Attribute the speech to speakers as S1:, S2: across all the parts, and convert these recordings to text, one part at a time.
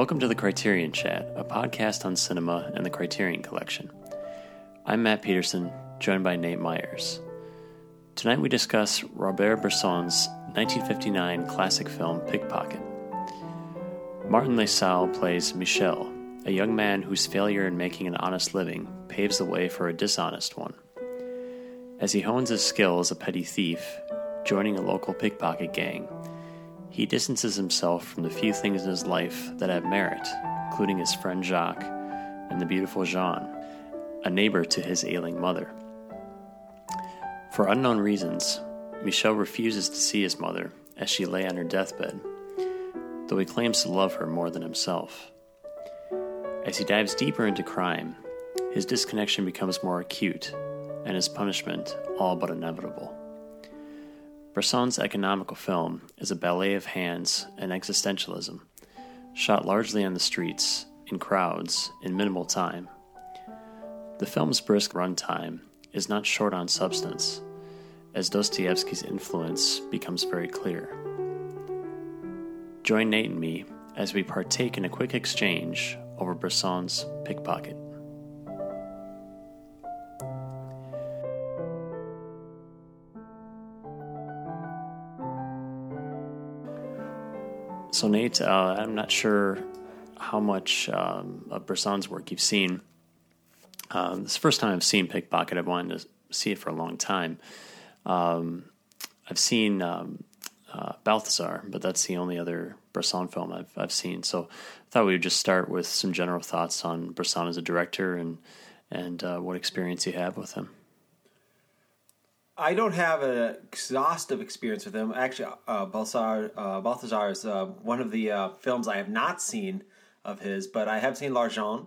S1: Welcome to the Criterion Chat, a podcast on cinema and the Criterion Collection. I'm Matt Peterson, joined by Nate Myers. Tonight we discuss Robert Bresson's 1959 classic film Pickpocket. Martin Lasalle plays Michel, a young man whose failure in making an honest living paves the way for a dishonest one. As he hones his skill as a petty thief, joining a local pickpocket gang, he distances himself from the few things in his life that have merit, including his friend Jacques and the beautiful Jeanne, a neighbor to his ailing mother. For unknown reasons, Michel refuses to see his mother as she lay on her deathbed, though he claims to love her more than himself. As he dives deeper into crime, his disconnection becomes more acute, and his punishment all but inevitable. Bresson's economical film is a ballet of hands and existentialism, shot largely on the streets, in crowds, in minimal time. The film's brisk runtime is not short on substance, as Dostoevsky's influence becomes very clear. Join Nate and me as we partake in a quick exchange over Bresson's Pickpocket. So, Nate, uh, I'm not sure how much um, of Bresson's work you've seen. Um, this is the first time I've seen Pickpocket. I've wanted to see it for a long time. Um, I've seen um, uh, Balthazar, but that's the only other Bresson film I've, I've seen. So I thought we would just start with some general thoughts on Bresson as a director and and uh, what experience you have with him.
S2: I don't have an exhaustive experience with him. Actually, uh, Balthazar, uh, Balthazar is uh, one of the uh, films I have not seen of his, but I have seen L'Argent,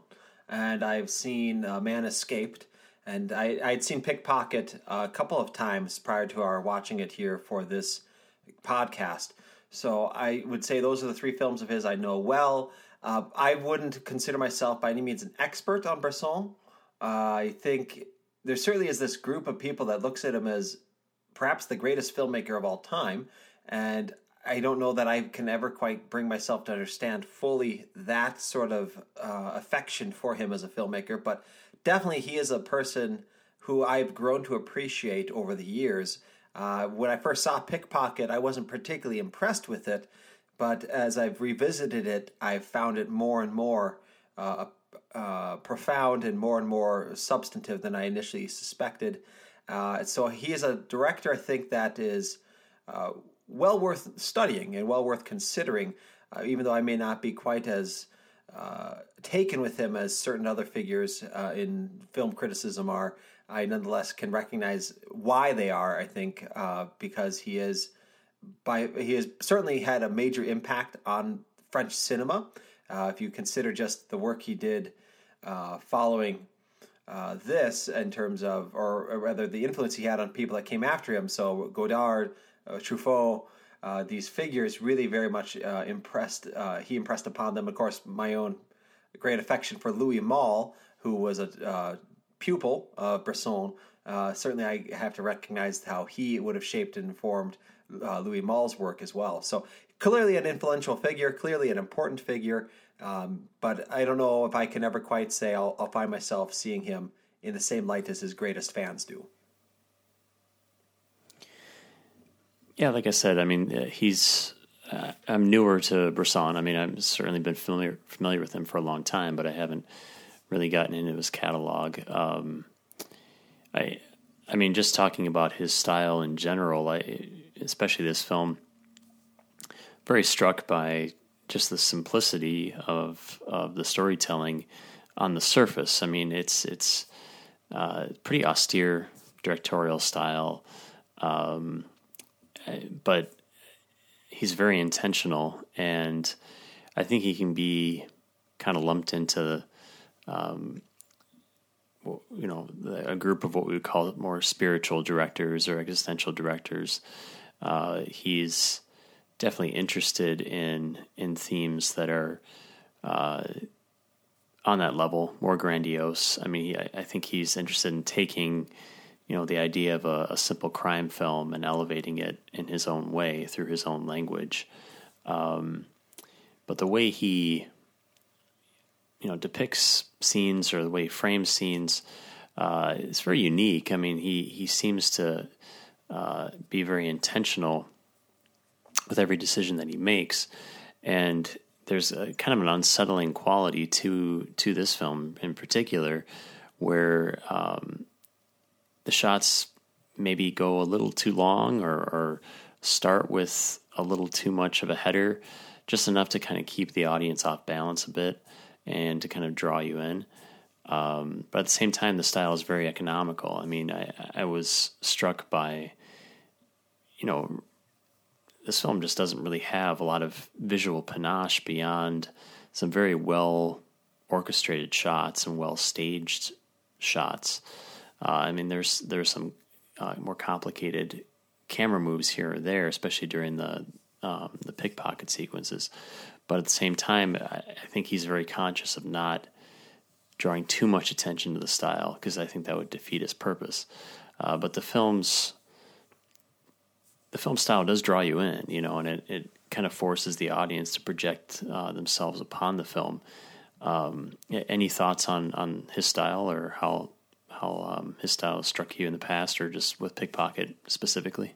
S2: and I've seen uh, Man Escaped, and I I'd seen Pickpocket a couple of times prior to our watching it here for this podcast. So I would say those are the three films of his I know well. Uh, I wouldn't consider myself by any means an expert on Bresson. I think there certainly is this group of people that looks at him as perhaps the greatest filmmaker of all time, and I don't know that I can ever quite bring myself to understand fully that sort of uh, affection for him as a filmmaker. But definitely, he is a person who I've grown to appreciate over the years. Uh, when I first saw Pickpocket, I wasn't particularly impressed with it, but as I've revisited it, I've found it more and more uh, uh, profound and more and more substantive than I initially suspected. Uh, so he is a director, I think, that is uh, well worth studying and well worth considering, uh, even though I may not be quite as uh, taken with him as certain other figures in film criticism are. I nonetheless can recognize why they are. I think because he is by he has certainly had a major impact on French cinema. Uh, if you consider just the work he did uh, following uh, this in terms of, or, or, rather, the influence he had on people that came after him. So Godard, uh, Truffaut, uh, these figures really very much uh, impressed. he impressed upon them. Of course, my own great affection for Louis Malle, who was a pupil of Bresson. Certainly, I have to recognize how he would have shaped and informed Louis Malle's work as well. So clearly an influential figure, clearly an important figure. Um, but I don't know if I can ever quite say I'll, I'll find myself seeing him in the same light as his greatest fans do.
S1: Yeah, like I said, I mean, uh, he's. Uh, I'm newer to Bresson. I mean, I've certainly been familiar familiar with him for a long time, but I haven't really gotten into his catalog. Um, I, I mean, just talking about his style in general, I, especially this film, very struck by just the simplicity of of the storytelling on the surface. I mean, it's it's uh, pretty austere directorial style, um, but he's very intentional, and I think he can be kind of lumped into. Um, you know, a group of what we would call more spiritual directors or existential directors. Uh, he's definitely interested in in themes that are uh, on that level, more grandiose. I mean, I, I, think he's interested in taking, you know, the idea of a, a, simple crime film and elevating it in his own way through his own language. Um, but the way he you know depicts scenes or the way he frames scenes uh, is very unique. I mean, he he seems to uh, be very intentional with every decision that he makes, and there's a kind of an unsettling quality to to this film in particular, where um, the shots maybe go a little too long or, or start with a little too much of a header, just enough to kind of keep the audience off balance a bit and to kind of draw you in. Um, but at the same time, the style is very economical. I mean, I, I was struck by, you know, this film just doesn't really have a lot of visual panache beyond some very well orchestrated shots and well staged shots. Uh, I mean, there's there's some uh, more complicated camera moves here or there, especially during the um, the pickpocket sequences. But at the same time, I, think he's very conscious of not drawing too much attention to the style because I think that would defeat his purpose. Uh, but the film's the film style does draw you in, you know, and it, it kind of forces the audience to project uh, themselves upon the film. Um, any thoughts on on his style or how how um, his style struck you in the past, or just with Pickpocket specifically?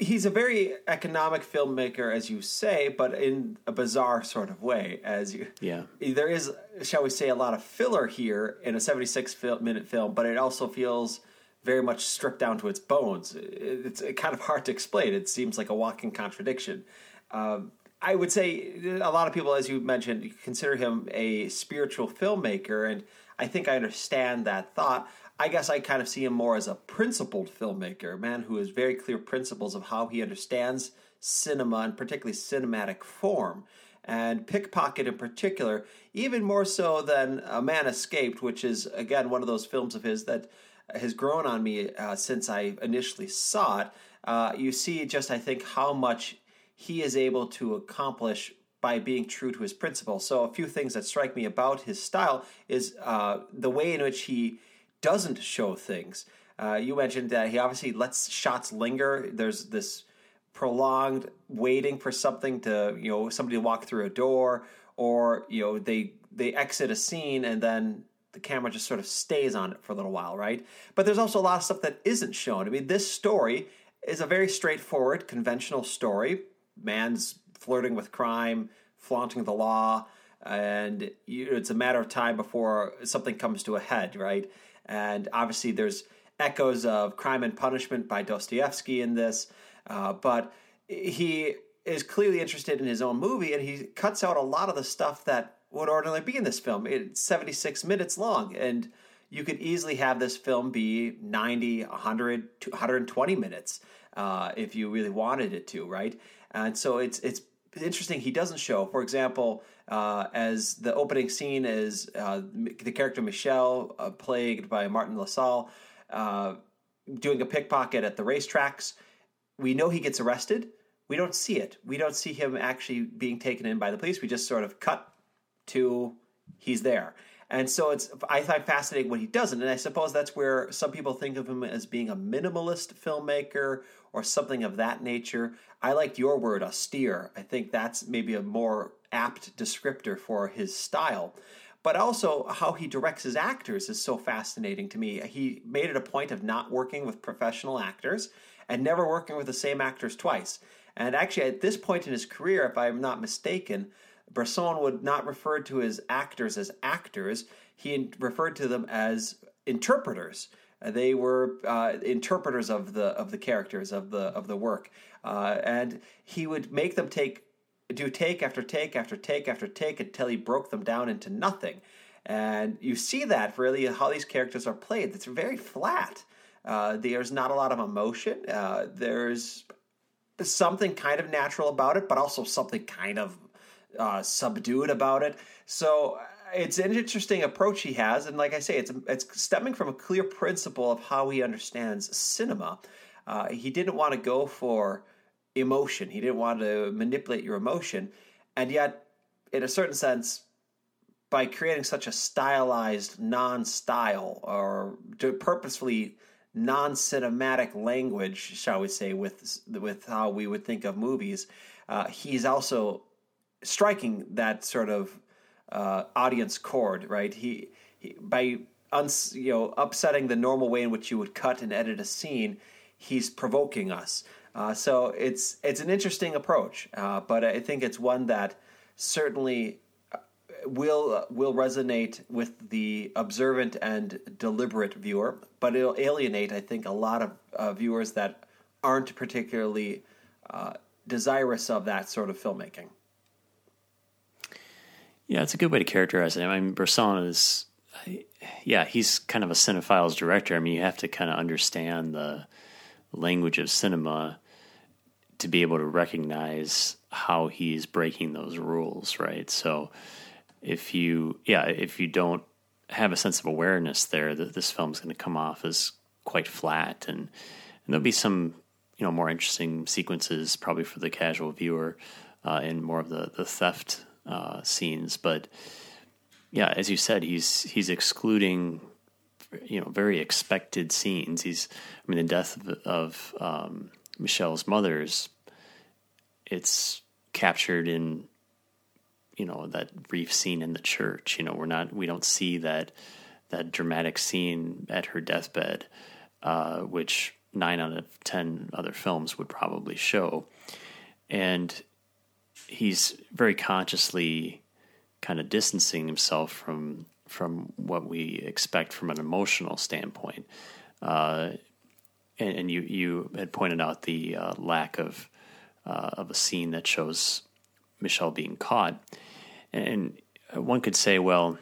S2: He's a very economic filmmaker, as you say, but in a bizarre sort of way. As you,
S1: yeah,
S2: there is, shall we say, a lot of filler here in a seventy-six minute film, but it also feels very much stripped down to its bones. It's kind of hard to explain. It seems like a walking contradiction. Um, I would say a lot of people, as you mentioned, consider him a spiritual filmmaker, and I think I understand that thought. I guess I kind of see him more as a principled filmmaker, a man who has very clear principles of how he understands cinema and particularly cinematic form. And Pickpocket in particular, even more so than A Man Escaped, which is, again, one of those films of his that has grown on me uh, since I initially saw it. Uh, you see just, I think, how much he is able to accomplish by being true to his principles. So, a few things that strike me about his style is uh, the way in which he doesn't show things. Uh, you mentioned that he obviously lets shots linger. There's this prolonged waiting for something to, you know, somebody to walk through a door, or you know, they they exit a scene and then the camera just sort of stays on it for a little while, right? But there's also a lot of stuff that isn't shown. I mean, this story is a very straightforward, conventional story. Man's flirting with crime, flaunting the law, and it's a matter of time before something comes to a head, right? And obviously, there's echoes of Crime and Punishment by Dostoevsky in this, uh, but he is clearly interested in his own movie, and he cuts out a lot of the stuff that would ordinarily be in this film. It's 76 minutes long, and you could easily have this film be 90, 100, 120 minutes uh, if you really wanted it to, right? And so it's it's interesting. He doesn't show, for example, uh, as the opening scene is uh, the character Michel, uh, plagued by Martin LaSalle, uh, doing a pickpocket at the racetracks. We know he gets arrested. We don't see it. We don't see him actually being taken in by the police. We just sort of cut to he's there. And so it's I find fascinating what he doesn't, and I suppose that's where some people think of him as being a minimalist filmmaker or something of that nature. I liked your word, austere. I think that's maybe a more apt descriptor for his style. But also, how he directs his actors is so fascinating to me. He made it a point of not working with professional actors and never working with the same actors twice. And actually, at this point in his career, if I'm not mistaken, Bresson would not refer to his actors as actors, he referred to them as interpreters. They were uh, interpreters of the of the characters of the of the work, uh, and he would make them take do take after take after take after take until he broke them down into nothing. And you see that really how these characters are played. It's very flat. Uh, there's not a lot of emotion. Uh, there's something kind of natural about it, but also something kind of uh, subdued about it. So it's an interesting approach he has, and like I say, it's it's stemming from a clear principle of how he understands cinema. Uh, he didn't want to go for emotion. He didn't want to manipulate your emotion. And yet, in a certain sense, by creating such a stylized non style or purposefully non cinematic language, shall we say, with, with how we would think of movies, uh, he's also striking that sort of uh, audience chord, right? He, he by uns, you know upsetting the normal way in which you would cut and edit a scene, he's provoking us. Uh, so it's it's an interesting approach, uh, but I think it's one that certainly uh, will will resonate with the observant and deliberate viewer, but it'll alienate, I think, a lot of uh, viewers that aren't particularly uh, desirous of that sort of filmmaking.
S1: Yeah, it's a good way to characterize it. I mean, Bresson is, yeah, he's kind of a cinephile's director. I mean, you have to kind of understand the language of cinema to be able to recognize how he's breaking those rules, right? So if you, yeah, if you don't have a sense of awareness there, that this film's going to come off as quite flat, and, and there'll be some, you know, more interesting sequences probably for the casual viewer, uh, and more of the the theft uh, scenes. But yeah, as you said, he's he's excluding you know very expected scenes. He's I mean the death of, of um, Michel's mother's it's captured in you know that brief scene in the church. You know we're not we don't see that that dramatic scene at her deathbed, uh, which nine out of ten other films would probably show, and he's very consciously kind of distancing himself from from what we expect from an emotional standpoint. Uh, and, and, you you had pointed out the uh, lack of uh, of a scene that shows Michel being caught, and one could say, well,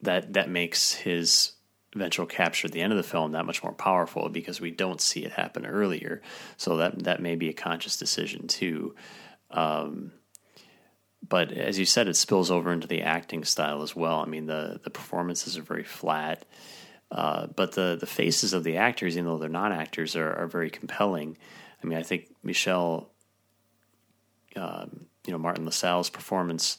S1: that that makes his eventual capture at the end of the film that much more powerful because we don't see it happen earlier. So that that may be a conscious decision too. Um, but as you said, it spills over into the acting style as well. I mean, the the performances are very flat, uh, but the the faces of the actors, even though they're not actors, are, are very compelling. I mean, I think Michel, um, you know, Martin LaSalle's performance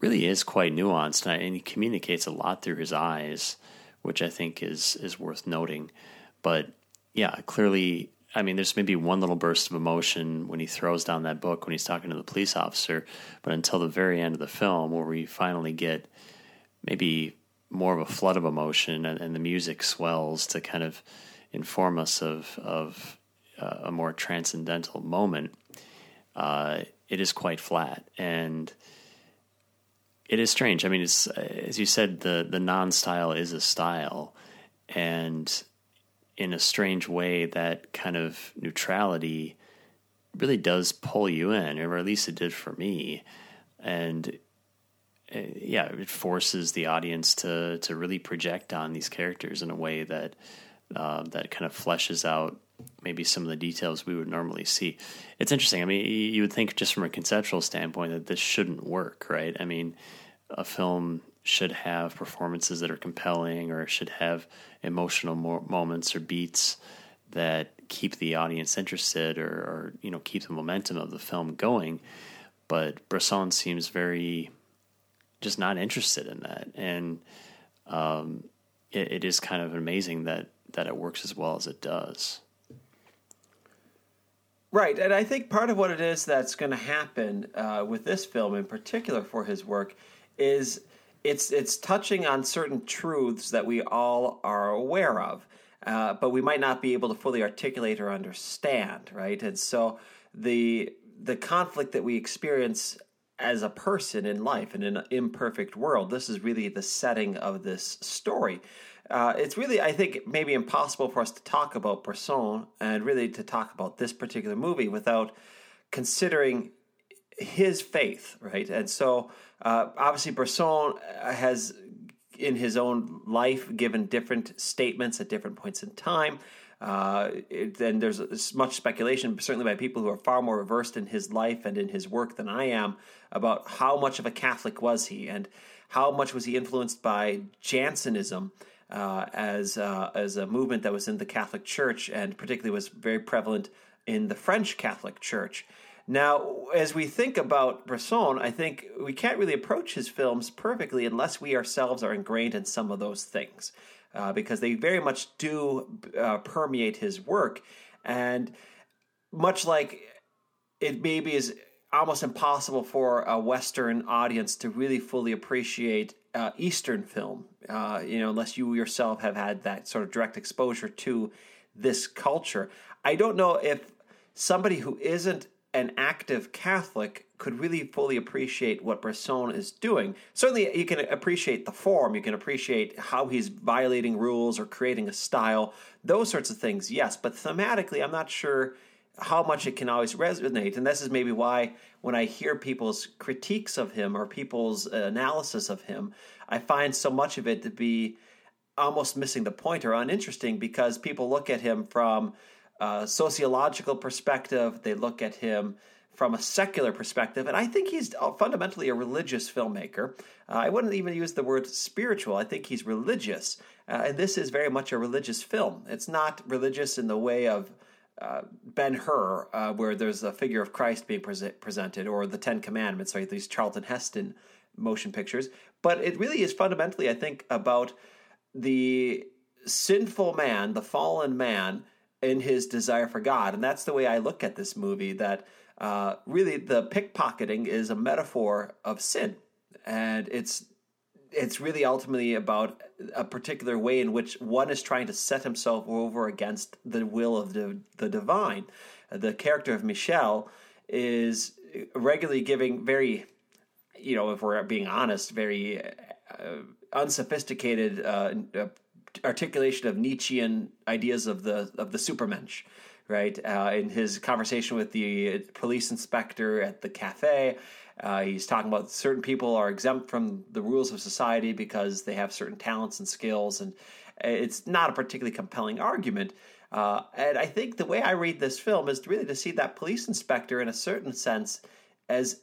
S1: really is quite nuanced, and, and he communicates a lot through his eyes, which I think is is worth noting. But yeah, clearly I mean, there's maybe one little burst of emotion when he throws down that book when he's talking to the police officer, but until the very end of the film, where we finally get maybe more of a flood of emotion and, and the music swells to kind of inform us of of uh, a more transcendental moment, uh, it is quite flat and it is strange. I mean, it's as you said, the the non style is a style, and in a strange way, that kind of neutrality really does pull you in, or at least it did for me. And uh, yeah, it forces the audience to to really project on these characters in a way that uh, that kind of fleshes out maybe some of the details we would normally see. It's interesting. I mean, you would think just from a conceptual standpoint that this shouldn't work, right? I mean, a film should have performances that are compelling or should have emotional mo- moments or beats that keep the audience interested or, or, you know keep the momentum of the film going. But Bresson seems very just not interested in that. And um, it, it is kind of amazing that that it works as well as it does.
S2: Right, and I think part of what it is that's going to happen uh, with this film, in particular for his work, is it's it's touching on certain truths that we all are aware of, uh, but we might not be able to fully articulate or understand, right? And so the the conflict that we experience as a person in life in an imperfect world. This is really the setting of this story. Uh, it's really, I think, maybe impossible for us to talk about Bresson and really to talk about this particular movie without considering his faith, right? And so, uh, obviously, Bresson has, in his own life, given different statements at different points in time. Uh, there's much speculation, certainly by people who are far more versed in his life and in his work than I am, about how much of a Catholic was he and how much was he influenced by Jansenism uh, as uh, as a movement that was in the Catholic Church and particularly was very prevalent in the French Catholic Church. Now, as we think about Bresson, I think we can't really approach his films perfectly unless we ourselves are ingrained in some of those things, uh, because they very much do uh, permeate his work. And much like it maybe is almost impossible for a Western audience to really fully appreciate uh, Eastern film, uh, you know, unless you yourself have had that sort of direct exposure to this culture. I don't know if somebody who isn't an active Catholic could really fully appreciate what Bresson is doing. Certainly, you can appreciate the form, you can appreciate how he's violating rules or creating a style, those sorts of things, yes. But thematically, I'm not sure how much it can always resonate. And this is maybe why when I hear people's critiques of him or people's analysis of him, I find so much of it to be almost missing the point or uninteresting because people look at him from a sociological perspective, they look at him from a secular perspective, and I think he's fundamentally a religious filmmaker. Uh, I wouldn't even use the word spiritual. I think he's religious, uh, and this is very much a religious film. It's not religious in the way of uh, Ben Hur, uh, where there's a figure of Christ being pre- presented, or the Ten Commandments, right? These Charlton Heston motion pictures. But it really is fundamentally, I think, about the sinful man, the fallen man, in his desire for God. And that's the way I look at this movie that uh, really the pickpocketing is a metaphor of sin. And it's it's really ultimately about a particular way in which one is trying to set himself over against the will of the, the divine. The character of Michel is regularly giving very, you know, if we're being honest, very uh, unsophisticated uh, articulation of Nietzschean ideas of the of the supermensch right? Uh, in his conversation with the police inspector at the cafe, uh, he's talking about certain people are exempt from the rules of society because they have certain talents and skills, and it's not a particularly compelling argument. Uh, and I think the way I read this film is really to see that police inspector, in a certain sense, as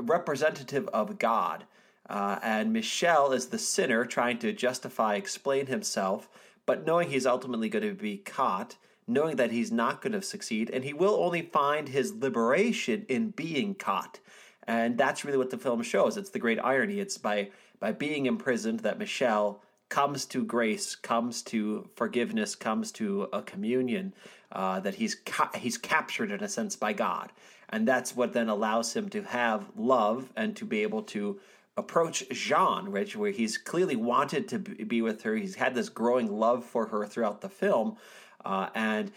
S2: representative of God. Uh, and Michel is the sinner trying to justify, explain himself, but knowing he's ultimately going to be caught knowing that he's not going to succeed, and he will only find his liberation in being caught. And that's really what the film shows. It's the great irony. It's by by being imprisoned that Michel comes to grace, comes to forgiveness, comes to a communion uh, that he's ca- he's captured in a sense by God, and that's what then allows him to have love and to be able to approach Jean, right, where he's clearly wanted to be with her. He's had this growing love for her throughout the film, uh, and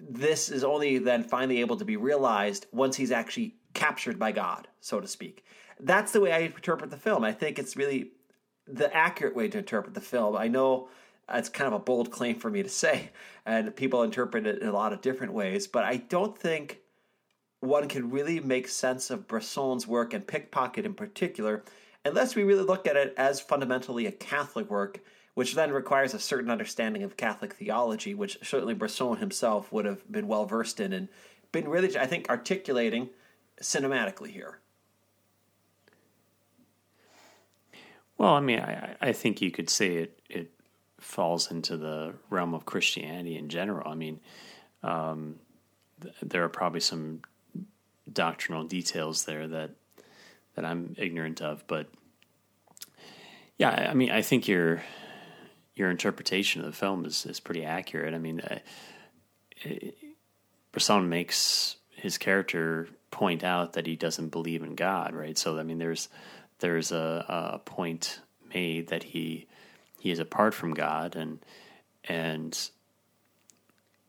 S2: this is only then finally able to be realized once he's actually captured by God, so to speak. That's the way I interpret the film. I think it's really the accurate way to interpret the film. I know it's kind of a bold claim for me to say, and people interpret it in a lot of different ways, but I don't think one can really make sense of Bresson's work and Pickpocket in particular unless we really look at it as fundamentally a Catholic work which then requires a certain understanding of Catholic theology, which certainly Bresson himself would have been well versed in and been really, I think, articulating cinematically here.
S1: Well, I mean, I, I think you could say it, it falls into the realm of Christianity in general. I mean, um, th- there are probably some doctrinal details there that that I'm ignorant of, but yeah, I mean, I think you're your interpretation of the film is, is pretty accurate. I mean, uh, Bresson makes his character point out that he doesn't believe in God, right? So, I mean, there's there's a, a point made that he he is apart from God, and and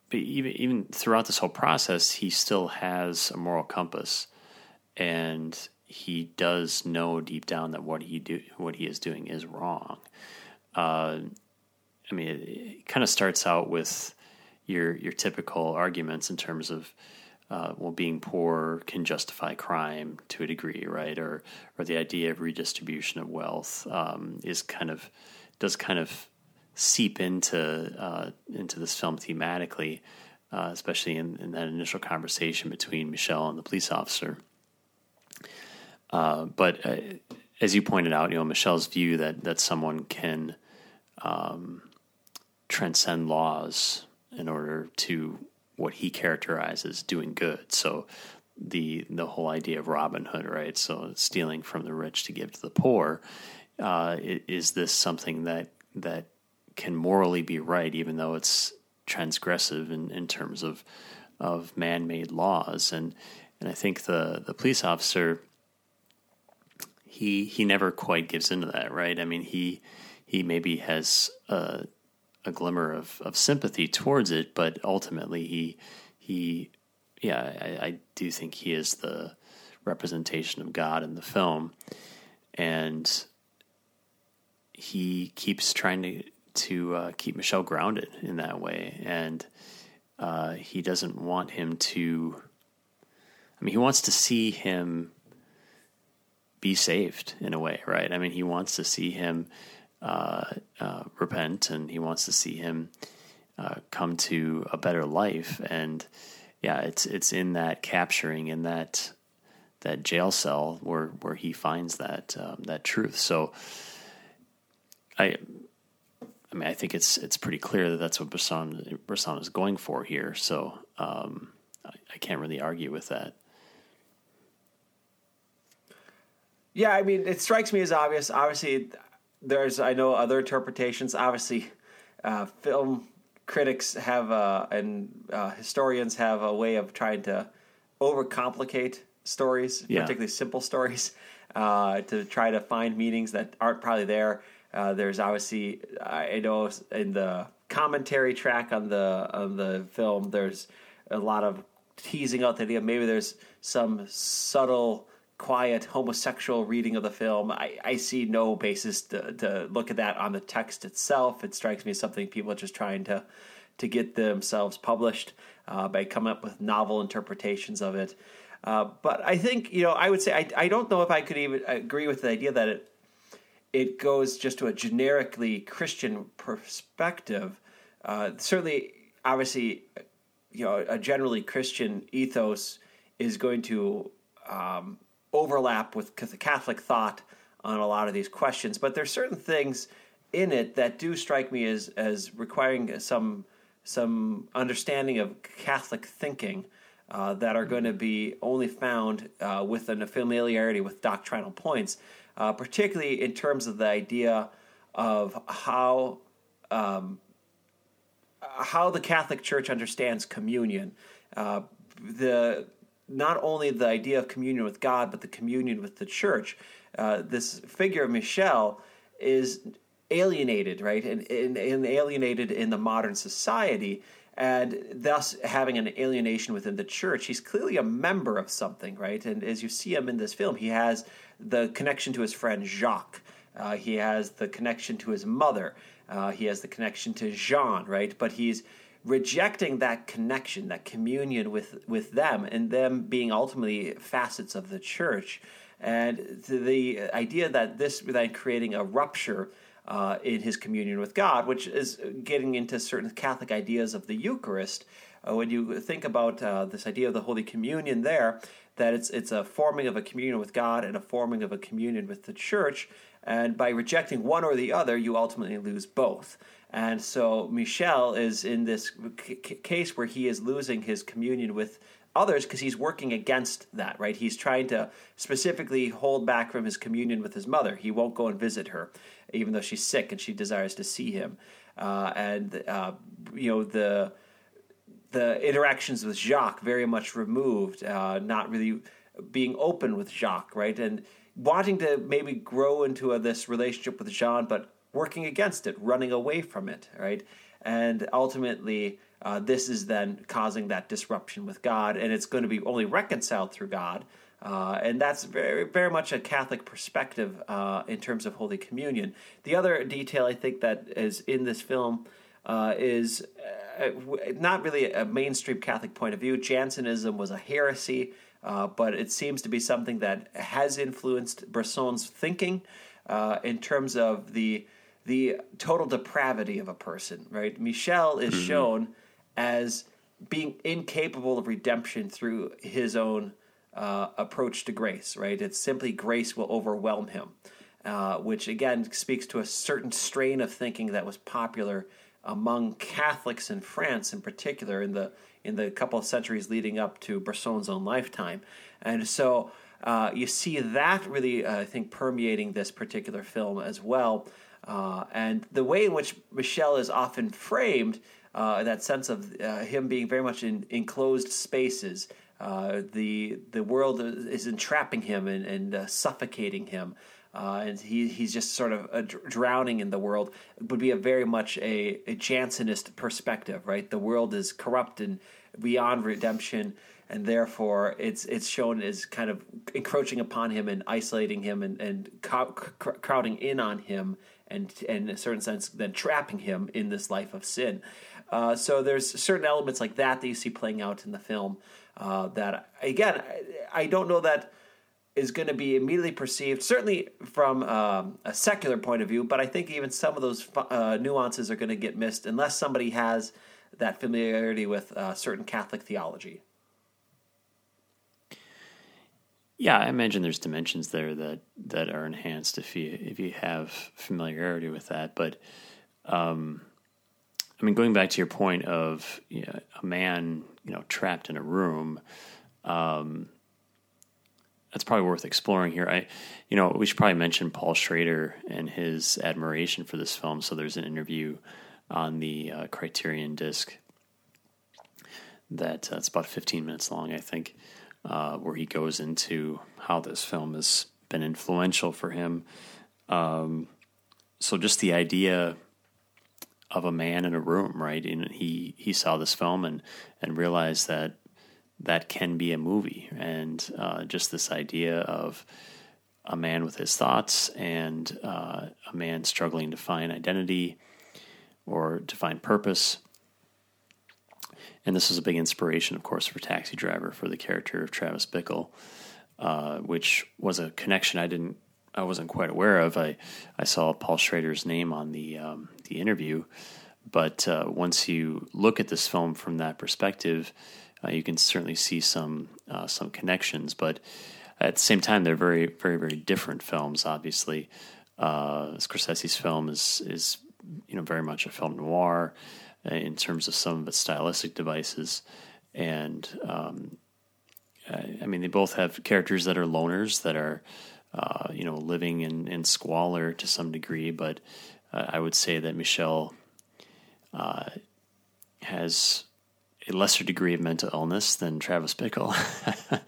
S1: but even even throughout this whole process, he still has a moral compass, and he does know deep down that what he do what he is doing is wrong. Uh, I mean, it, it kind of starts out with your your typical arguments in terms of uh, well, being poor can justify crime to a degree, right? Or or the idea of redistribution of wealth um, is kind of does kind of seep into uh, into this film thematically, uh, especially in, in, that initial conversation between Michel and the police officer. Uh, but uh, as you pointed out, you know Michel's view that that someone can um, transcend laws in order to what he characterizes doing good. So the the whole idea of Robin Hood, right? So stealing from the rich to give to the poor. Uh, is this something that that can morally be right, even though it's transgressive in, in terms of of man made laws? And and I think the the police officer he he never quite gives into that, right? I mean, he he maybe has a, a glimmer of, of sympathy towards it, but ultimately he he yeah, I, I do think he is the representation of God in the film, and he keeps trying to to uh, keep Michel grounded in that way, and uh, he doesn't want him to. I mean, he wants to see him be saved in a way, right? I mean, he wants to see him uh, uh repent, and he wants to see him uh, come to a better life, and yeah, it's it's in that capturing in that that jail cell where where he finds that um, that truth. So I I mean I think it's it's pretty clear that that's what Bresson is going for here. So um, I, I can't really argue with that.
S2: Yeah, I mean, it strikes me as obvious. Obviously, there's I know other interpretations. Obviously, uh, film critics have uh, and uh, historians have a way of trying to overcomplicate stories, yeah. particularly simple stories, uh, to try to find meanings that aren't probably there. Uh, there's obviously I know in the commentary track on the on the film, there's a lot of teasing out the idea maybe there's some subtle quiet homosexual reading of the film. I, I see no basis to, to look at that on the text itself. It strikes me as something people are just trying to to get themselves published uh, by coming up with novel interpretations of it. Uh, but I think you know I would say I, I don't know if I could even agree with the idea that it it goes just to a generically Christian perspective. Uh, certainly, obviously, you know a generally Christian ethos is going to um, overlap with Catholic thought on a lot of these questions, but there's certain things in it that do strike me as as requiring some some understanding of Catholic thinking uh, that are going to be only found uh, with a familiarity with doctrinal points, uh, particularly in terms of the idea of how um, how the Catholic Church understands communion. Uh, the not only the idea of communion with God, but the communion with the church. Uh, this figure of Michel is alienated, right, and, and, and, alienated in the modern society, and thus having an alienation within the church. He's clearly a member of something, right? And as you see him in this film, he has the connection to his friend Jacques. Uh, he has the connection to his mother. Uh, he has the connection to Jean, right? But he's rejecting that connection, that communion with, with them, and them being ultimately facets of the church. And the idea that this then creating a rupture uh, in his communion with God, which is getting into certain Catholic ideas of the Eucharist. Uh, when you think about uh, this idea of the Holy Communion, there, that it's it's a forming of a communion with God and a forming of a communion with the Church, and by rejecting one or the other, you ultimately lose both. And so Michel is in this c- case where he is losing his communion with others because he's working against that, right? He's trying to specifically hold back from his communion with his mother. He won't go and visit her, even though she's sick and she desires to see him. Uh, and uh, you know the the interactions with Jacques very much removed, uh, not really being open with Jacques, right? And wanting to maybe grow into a, this relationship with Jean, but working against it, running away from it, right? And ultimately, uh, this is then causing that disruption with God, and it's going to be only reconciled through God. Uh, and that's very, very much a Catholic perspective uh, in terms of Holy Communion. The other detail I think that is in this film uh, is uh, not really a mainstream Catholic point of view. Jansenism was a heresy, uh, but it seems to be something that has influenced Bresson's thinking in terms of the the total depravity of a person, right? Michel is mm-hmm. shown as being incapable of redemption through his own uh, approach to grace, right? It's simply grace will overwhelm him, uh, which again speaks to a certain strain of thinking that was popular among Catholics in France, in particular, in the in the couple of centuries leading up to Bresson's own lifetime, and so. Uh, you see that really, uh, I think, permeating this particular film as well. Uh, and the way in which Michel is often framed, uh, that sense of uh, him being very much in enclosed spaces, Uh, the the world is entrapping him and, and uh, suffocating him, uh, and he he's just sort of drowning in the world. It would be a very much a, a Jansenist perspective, right? The world is corrupt and beyond redemption, and therefore it's it's shown as kind of encroaching upon him and isolating him and and crowding in on him and, and in a certain sense, then trapping him in this life of sin. Uh, so there's certain elements like that that you see playing out in the film. Uh, that again, I, I, don't know that is going to be immediately perceived, certainly from um, a secular point of view. But I think even some of those uh, nuances are going to get missed unless somebody has that familiarity with uh, certain Catholic theology.
S1: Yeah, I imagine there's dimensions there that that are enhanced if you if you have familiarity with that. But um, I mean, going back to your point of you know, a man, you know, trapped in a room, um, that's probably worth exploring here. I, you know, we should probably mention Paul Schrader and his admiration for this film. So there's an interview on the uh, Criterion disc that uh, it's about 15 minutes long, I think uh, where he goes into how this film has been influential for him. Um, so just the idea of a man in a room, right? And he he saw this film and and realized that that can be a movie, and uh, just this idea of a man with his thoughts and uh, a man struggling to find identity or to find purpose and this was a big inspiration, of course, for Taxi Driver for the character of Travis Bickle, uh, which was a connection I didn't, I wasn't quite aware of. I I saw Paul Schrader's name on the um, the interview, but uh, once you look at this film from that perspective, uh, you can certainly see some uh, some connections. But at the same time, they're very very very different films. Obviously, uh, Scorsese's film is is you know very much a film noir. Uh, in terms of some of its stylistic devices. And um, I, mean, they both have characters that are loners that are, uh, you know, living in, in squalor to some degree. But uh, I would say that Michel uh, has a lesser degree of mental illness than Travis Bickle.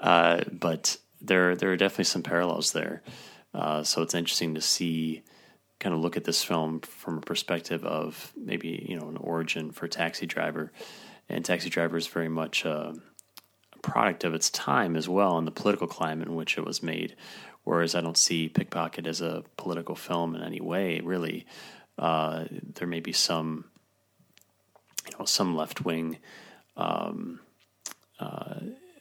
S1: Uh, but there, there are definitely some parallels there. Uh, so it's interesting to see kind of look at this film from a perspective of maybe you know an origin for Taxi Driver, and Taxi Driver is very much a, a product of its time as well and the political climate in which it was made. Whereas I don't see Pickpocket as a political film in any way. Really, uh, there may be some you know some left wing um, uh,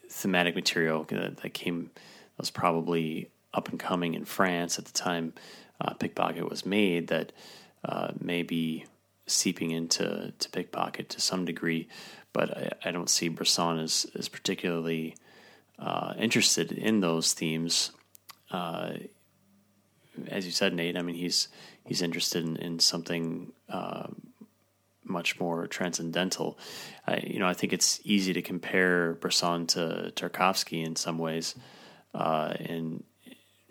S1: thematic material that, that came that was probably up and coming in France at the time uh, Pickpocket was made that uh, may be seeping into to Pickpocket to some degree, but I, I don't see Bresson as, as particularly uh, interested in those themes. Uh, as you said, Nate, I mean he's he's interested in, in something uh, much more transcendental. I, you know, I think it's easy to compare Bresson to Tarkovsky in some ways, uh, and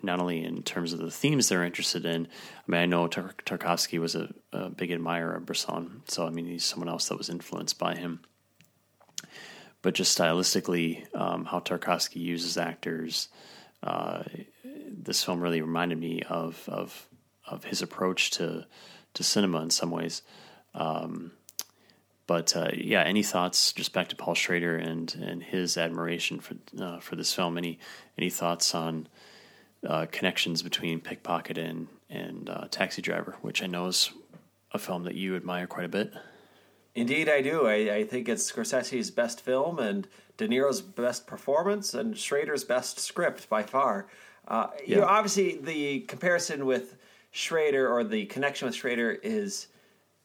S1: not only in terms of the themes they're interested in. I mean, I know Tar- Tarkovsky was a, a, big admirer of Bresson, so I mean, he's someone else that was influenced by him. But just stylistically, um, how Tarkovsky uses actors, uh, this film really reminded me of of of his approach to to cinema in some ways. Um, but uh, yeah, any thoughts? Just back to Paul Schrader and and his admiration for uh, for this film. Any any thoughts on uh, connections between Pickpocket and and uh, Taxi Driver, which I know is a film that you admire quite a bit.
S2: Indeed, I do. I, I think it's Scorsese's best film and De Niro's best performance and Schrader's best script by far. Uh, yeah. You know, obviously, the comparison with Schrader or the connection with Schrader is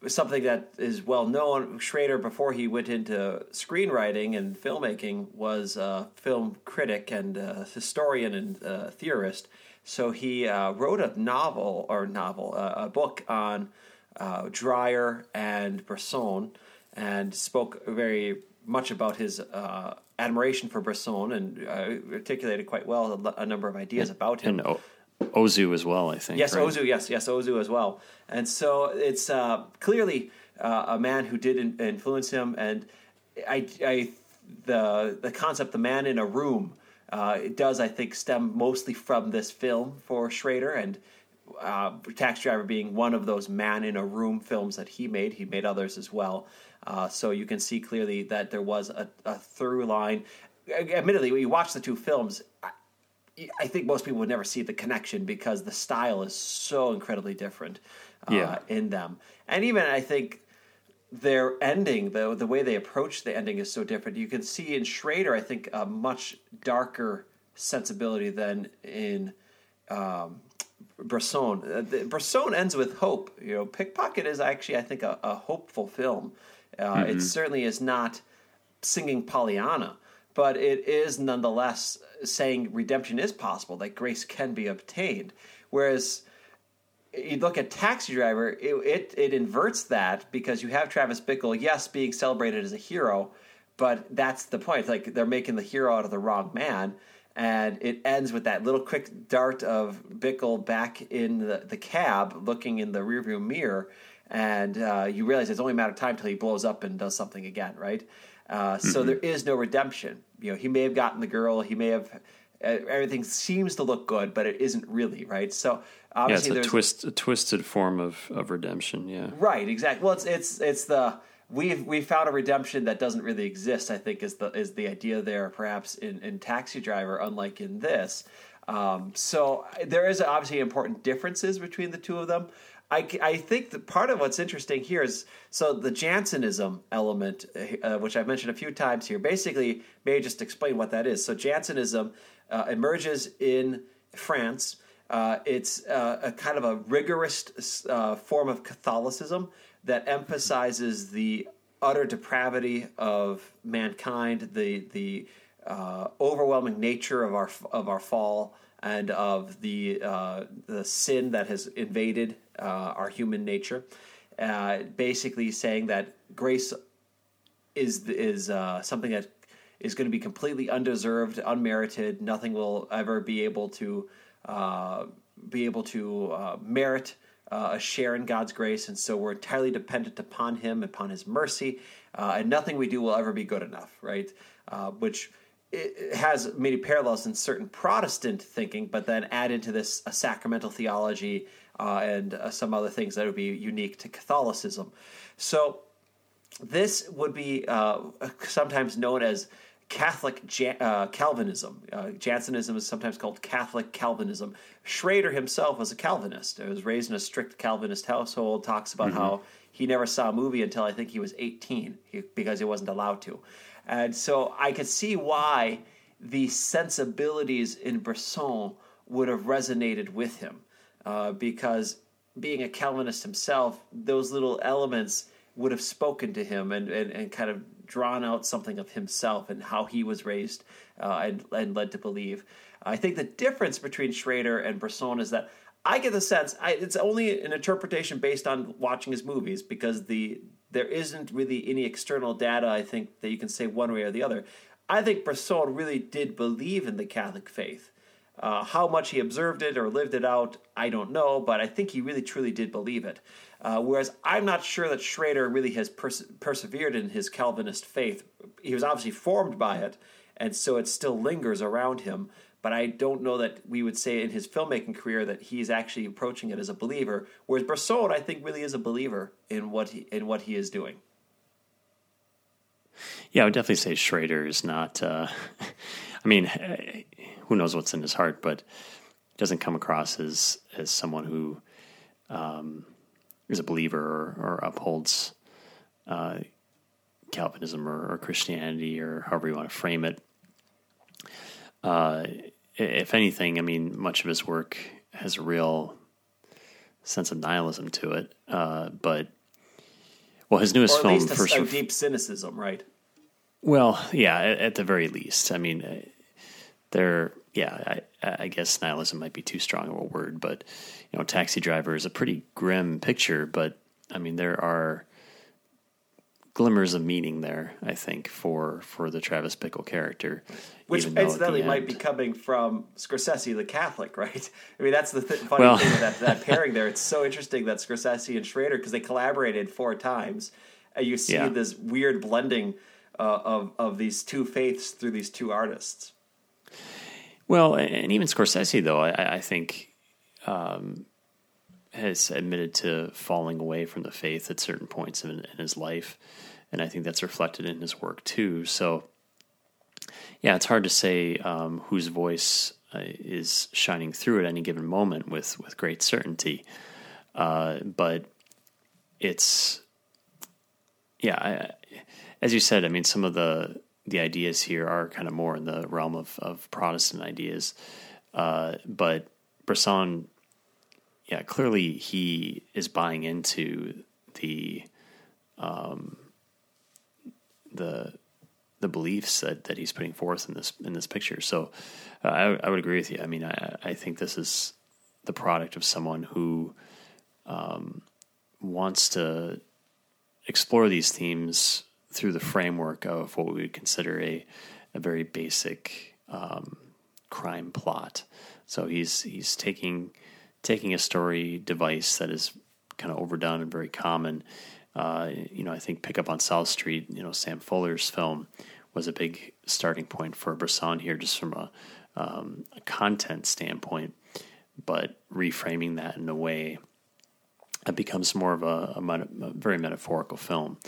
S2: something that is well known. Schrader, before he went into screenwriting and filmmaking, was a film critic and a historian and a theorist. So he uh, wrote a novel or novel, uh, a book on uh, Dreyer and Bresson, and spoke very much about his uh, admiration for Bresson and uh, articulated quite well a, number of ideas about him.
S1: And, Ozu as well, I think.
S2: Yes, right? Ozu. Yes, yes, Ozu as well. And so it's uh, clearly uh, a man who did in- influence him, and I, I the the concept, the man in a room, uh, it does I think stem mostly from this film for Schrader and. Uh, Taxi Driver being one of those man in a room films that he made. He made others as well. Uh, so you can see clearly that there was a, a through line. Admittedly, when you watch the two films, I, think most people would never see the connection because the style is so incredibly different uh,
S1: Yeah.
S2: in them. And even I think their ending, the the way they approach the ending is so different. You can see in Schrader, I think, a much darker sensibility than in um, Bresson. Uh, the- Bresson ends with hope. You know, Pickpocket is actually, I think, a, a hopeful film. Uh, It certainly is not singing Pollyanna, but it is nonetheless saying redemption is possible, that grace can be obtained. Whereas you look at Taxi Driver, it, it, it inverts that because you have Travis Bickle, yes, being celebrated as a hero, but that's the point. Like they're making the hero out of the wrong man. And it ends with that little quick dart of Bickle back in the, the cab, looking in the rearview mirror, and uh, you realize it's only a matter of time till he blows up and does something again, right? Uh, So there is no redemption. You know, he may have gotten the girl, he may have uh, everything seems to look good, but it isn't really, right? So obviously.
S1: Yeah, it's a twist, a twisted form of, of redemption. Yeah,
S2: Right, exactly. Well, it's it's it's the we've we found a redemption that doesn't really exist. I think is the is the idea there, perhaps in in Taxi Driver, unlike in this. Um, so there is obviously important differences between the two of them. I, I think that part of what's interesting here is so the Jansenism element, uh, which I've mentioned a few times here. Basically, maybe just explain what that is. So Jansenism uh, emerges in France. Uh, it's uh, a kind of a rigorous uh, form of Catholicism that emphasizes the utter depravity of mankind, the the uh, overwhelming nature of our of our fall, and of the uh, the sin that has invaded uh, our human nature. Uh, basically, saying that grace is is uh, something that is going to be completely undeserved, unmerited. Nothing will ever be able to uh, be able to uh, merit uh, a share in God's grace, and so we're entirely dependent upon Him, upon His mercy, and nothing we do will ever be good enough, right? Which it has many parallels in certain Protestant thinking, but then add into this a sacramental theology uh, and uh, some other things that would be unique to Catholicism. So this would be uh, sometimes known as Catholic Ja- uh, Calvinism. Uh, Jansenism is sometimes called Catholic Calvinism. Schrader himself was a Calvinist. He was raised in a strict Calvinist household. Talks about how he never saw a movie until I think he was 18 he, because he wasn't allowed to. And so I could see why the sensibilities in Bresson would have resonated with him uh, because being a Calvinist himself, those little elements would have spoken to him and, and, and kind of drawn out something of himself and how he was raised uh, and, and led to believe. I think the difference between Schrader and Bresson is that I get the sense I, it's only an interpretation based on watching his movies because the there isn't really any external data I think that you can say one way or the other. I think Bresson really did believe in the Catholic faith. Uh, how much he observed it or lived it out, I don't know, but I think he really truly did believe it. Uh, whereas I'm not sure that Schrader really has pers- persevered in his Calvinist faith. He was obviously formed by it, and so it still lingers around him. But I don't know that we would say in his filmmaking career that he's actually approaching it as a believer. Whereas Bresson, I think, really is a believer in what he in what he is doing.
S1: yeah, I would definitely say Schrader is not. Uh, I mean, who knows what's in his heart, but doesn't come across as as someone who um, is a believer or, or upholds uh, Calvinism or, or Christianity or however you want to frame it. Uh, if anything, I mean, much of his work has a real sense of nihilism to it. Uh, but well, his newest film,
S2: least a,
S1: first
S2: a deep cynicism, right?
S1: well, yeah, at, at the very least. I mean, there, yeah, I, I guess nihilism might be too strong of a word, but you know, Taxi Driver is a pretty grim picture. But I mean, there are glimmers of meaning there. I think for for the Travis Bickle character,
S2: Which
S1: even though at the
S2: incidentally might be coming from Scorsese, the Catholic, right? I mean, that's the th- funny
S1: Well-
S2: thing with that, that pairing there. It's so interesting that Scorsese and Schrader, because they collaborated four times, and you see
S1: Yeah.
S2: this weird blending uh, of of these two faiths through these two artists.
S1: Well, and even Scorsese, though, I, I think um, has admitted to falling away from the faith at certain points in, in, his life, and I think that's reflected in his work too. So, yeah, it's hard to say um, whose voice uh, is shining through at any given moment with with great certainty, uh, but it's yeah, I, as you said, I mean, some of the the ideas here are kind of more in the realm of, of Protestant ideas. Uh, but Bresson, yeah, clearly he is buying into the um, the the beliefs that, that he's putting forth in this in this picture. So uh, I, I would agree with you. I mean, I, I think this is the product of someone who um, wants to explore these themes through the framework of what we would consider a a very basic um, crime plot. So he's he's taking taking a story device that is kind of overdone and very common. Uh, you know, I think Pick Up on South Street, you know, Sam Fuller's film was a big starting point for Bresson here, just from a, um, a content standpoint. But reframing that in a way that becomes more of a, a, a very metaphorical film.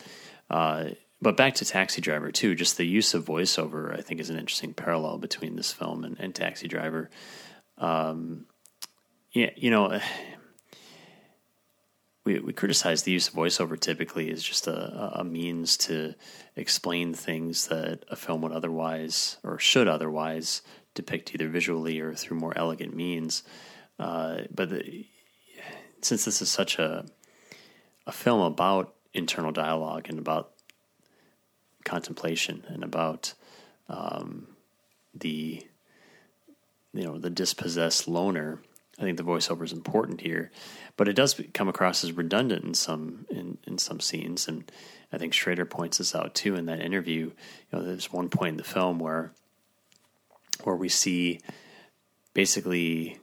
S1: Uh, but back to Taxi Driver too. Just the use of voiceover, I think, is an interesting parallel between this film and, and Taxi Driver. Um, yeah, you know, we we criticize the use of voiceover typically as just a, a means to explain things that a film would otherwise or should otherwise depict either visually or through more elegant means. Uh, but the, since this is such a a film about internal dialogue and about contemplation and about um, the you know the dispossessed loner. I think the voiceover is important here, but it does come across as redundant in some in, in some scenes, and I think Schrader points this out too in that interview. You know, there's one point in the film where where we see basically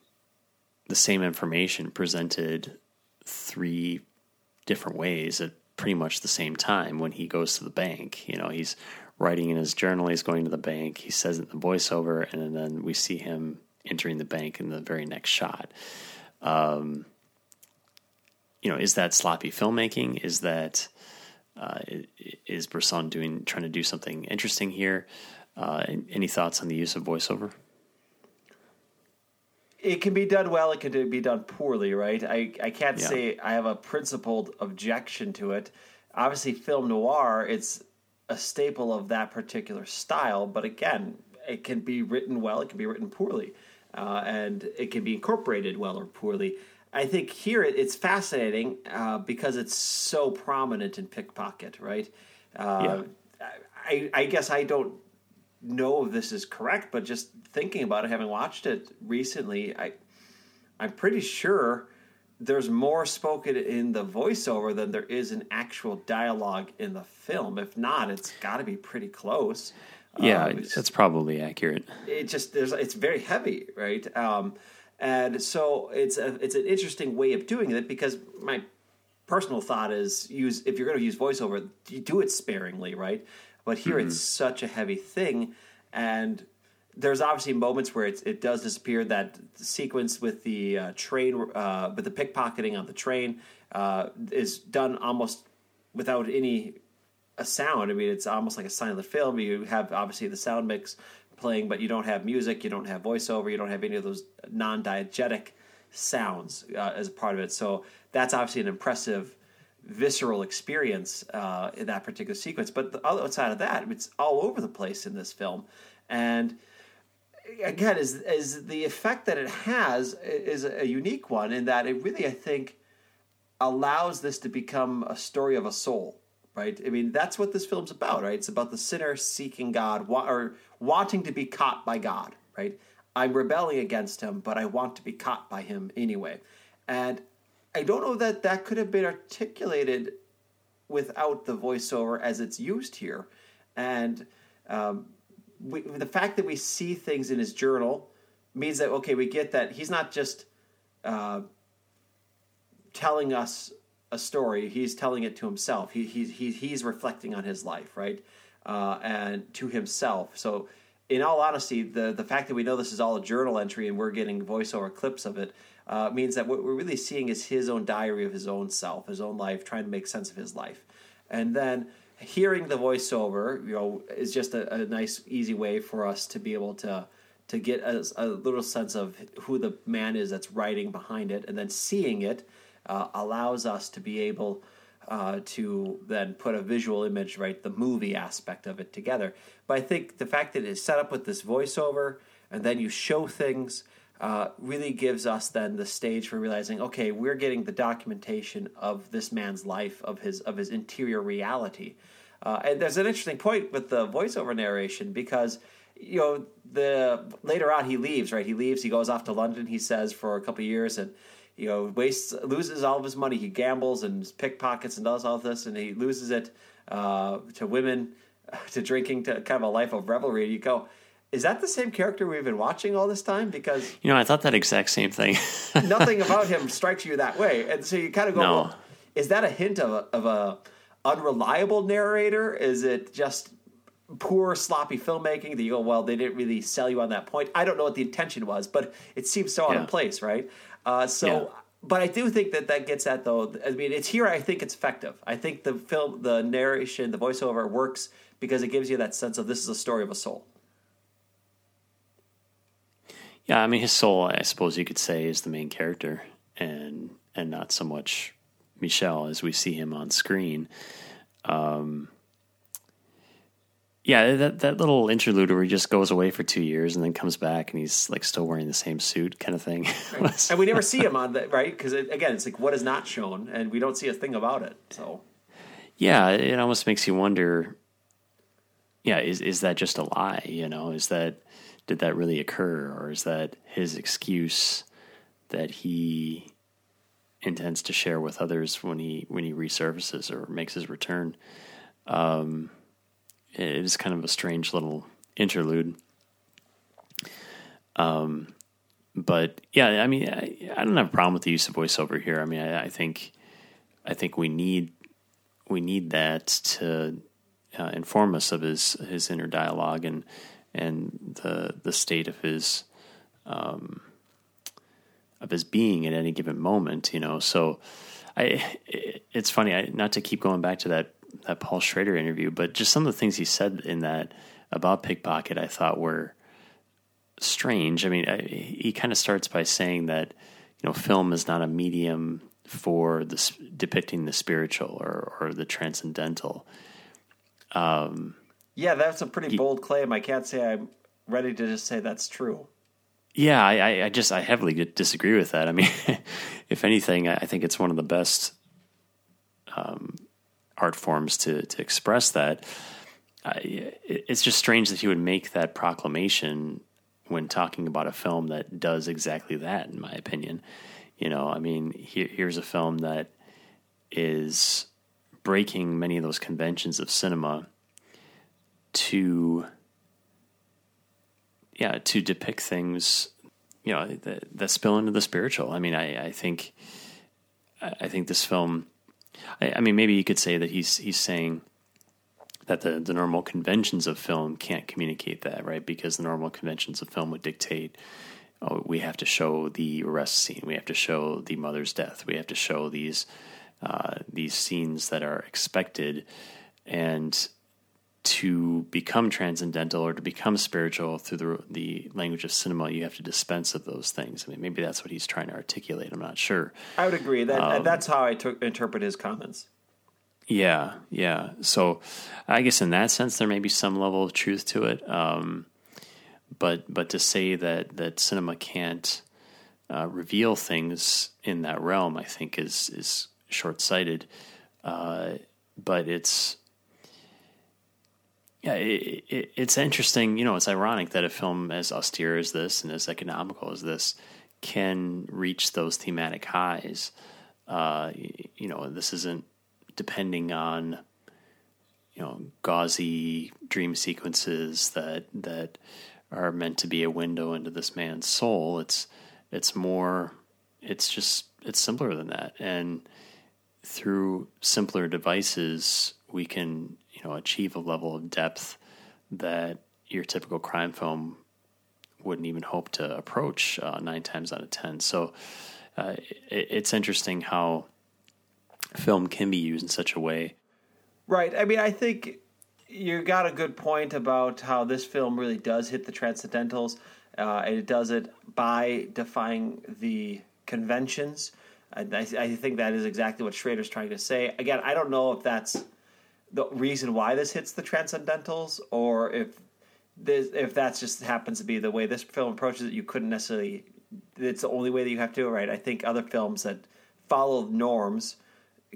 S1: the same information presented three different ways at pretty much the same time when he goes to the bank. You know, he's writing in his journal, he's going to the bank, he says it in the voiceover, and then we see him entering the bank in the very next shot. Um, you know, is that sloppy filmmaking? Is that uh, is Bresson doing trying to do something interesting here? Uh, any thoughts on the use of voiceover?
S2: It can be done well. It can be done poorly, right? I I can't yeah. say I have a principled objection to it. Obviously, film noir it's a staple of that particular style, but again, it can be written well. It can be written poorly, uh, and it can be incorporated well or poorly. I think here it's fascinating uh, because it's so prominent in Pickpocket, right? Uh, yeah. I, I guess I don't know if this is correct, but just thinking about it, having watched it recently, I I'm pretty sure there's more spoken in the voiceover than there is in actual dialogue in the film. If not, it's got to be pretty close.
S1: Yeah, um, that's probably accurate.
S2: It just there's it's very heavy, right? Um, and so it's a, it's an interesting way of doing it because my personal thought is use if you're going to use voiceover, you do it sparingly, right? But here mm-hmm. it's such a heavy thing, and there's obviously moments where it, it does disappear. That sequence with the uh, train, uh, with the pickpocketing on the train, uh, is done almost without any a sound. I mean, it's almost like a silent film. You have obviously the sound mix playing, but you don't have music, you don't have voiceover, you don't have any of those non-diegetic sounds uh, as a part of it. So that's obviously an impressive visceral experience uh, in that particular sequence. But the other side of that, it's all over the place in this film, and again, is is the effect that it has is a unique one in that it really, I think, allows this to become a story of a soul. Right? I mean, that's what this film's about, right? It's about the sinner seeking God or wanting to be caught by God, right? I'm rebelling against him, but I want to be caught by him anyway. And I don't know that that could have been articulated without the voiceover as it's used here. And um, we, the fact that we see things in his journal means that, okay, we get that he's not just uh, telling us a story, he's telling it to himself. He, he, he, he's reflecting on his life, right? uh, and to himself. So, in all honesty, the the fact that we know this is all a journal entry and we're getting voiceover clips of it uh, means that what we're really seeing is his own diary of his own self, his own life, trying to make sense of his life, and then hearing the voiceover, you know, is just a, a nice, easy way for us to be able to to get a, a, little sense of who the man is that's writing behind it, and then seeing it uh, allows us to be able uh, to then put a visual image, right, the movie aspect of it together. But I think the fact that it's set up with this voiceover and then you show things uh, really gives us then the stage for realizing, okay, we're getting the documentation of this man's life, of his of his interior reality. Uh, and there's an interesting point with the voiceover narration because you know the later on he leaves right? He leaves he goes off to london he says for a couple years and you know wastes loses all of his money. He gambles and pickpockets and does all this and he loses it uh, to women to drinking to kind of a life of revelry. You go is that the same character we've been watching all this time because
S1: you know i thought that exact same thing
S2: nothing about him strikes you that way and so you kind of go no. well, is that a hint of a, of a unreliable narrator is it just poor sloppy filmmaking that you go well they didn't really sell you on that point i don't know what the intention was but it seems so out of place right uh, so, yeah. but I do think that that gets at though. I mean, it's here. I think it's effective. I think the film, the narration, the voiceover works because it gives you that sense of this is a story of a soul.
S1: Yeah, I mean, his soul, I suppose you could say, is the main character, and and not so much Michel as we see him on screen. Um, yeah, that that little interlude where he just goes away for two years and then comes back and he's like still wearing the same suit, kind of thing.
S2: Right. and we never see him on that, right? Because it, again, it's like what is not shown, and we don't see a thing about it. So,
S1: yeah, it almost makes you wonder. Yeah, is is that just a lie? You know, is that did that really occur, or is that his excuse that he intends to share with others when he when he resurfaces or makes his return? Um, it is kind of a strange little interlude. Um, but yeah, I mean, I, I, don't have a problem with the use of voiceover here. I mean, I, I think, I think we need, we need that to uh, inform us of his his inner dialogue and and the the state of his um, of his being at any given moment. You know, so I it, it's funny. I, not to keep going back to that that Paul Schrader interview, but just some of the things he said in that about pickpocket, I thought were strange. I mean, I, he kind of starts by saying that you know film is not a medium for the depicting the spiritual or, or the transcendental.
S2: Um, yeah, that's a pretty bold claim. I can't say I'm ready to just say that's true.
S1: Yeah, I, I just I heavily disagree with that. I mean, if anything, I think it's one of the best um, art forms to to express that. Uh, it's just strange that he would make that proclamation when talking about a film that does exactly that. In my opinion, you know, I mean, here, here's a film that is breaking many of those conventions of cinema to yeah to depict things you know that, that spill into the spiritual i mean i, I think i think this film I, I, mean, maybe you could say that he's he's saying that the the normal conventions of film can't communicate that, right? Because the normal conventions of film would dictate. Oh, we have to show the arrest scene. We have to show the mother's death. We have to show these uh, these scenes that are expected, and to become transcendental or to become spiritual through the, the language of cinema, you have to dispense of those things. I mean, maybe that's what he's trying to articulate. I'm not sure.
S2: I would agree that um, that's how I took, interpret his comments.
S1: Yeah, yeah. So, I guess in that sense, there may be some level of truth to it. Um, but but to say that that cinema can't uh, reveal things in that realm, I think is is short sighted. Uh, but it's yeah, it, it, it's interesting. You know, it's ironic that a film as austere as this and as economical as this can reach those thematic highs. Uh, you know, this isn't depending on you know gauzy dream sequences that that are meant to be a window into this man's soul. It's it's more. It's just it's simpler than that, and through simpler devices, we can you know achieve a level of depth that your typical crime film wouldn't even hope to approach uh, nine times out of ten. So uh, it, it's interesting how film can be used in such a way.
S2: Right. I mean, I think you got a good point about how this film really does hit the transcendentals, uh, and it does it by defying the conventions. I, I, think that is exactly what Schrader's trying to say. Again, I don't know if that's the reason why this hits the transcendentals, or if this, if that's just happens to be the way this film approaches it. You couldn't necessarily. It's the only way that you have to do it, right? I think other films that follow norms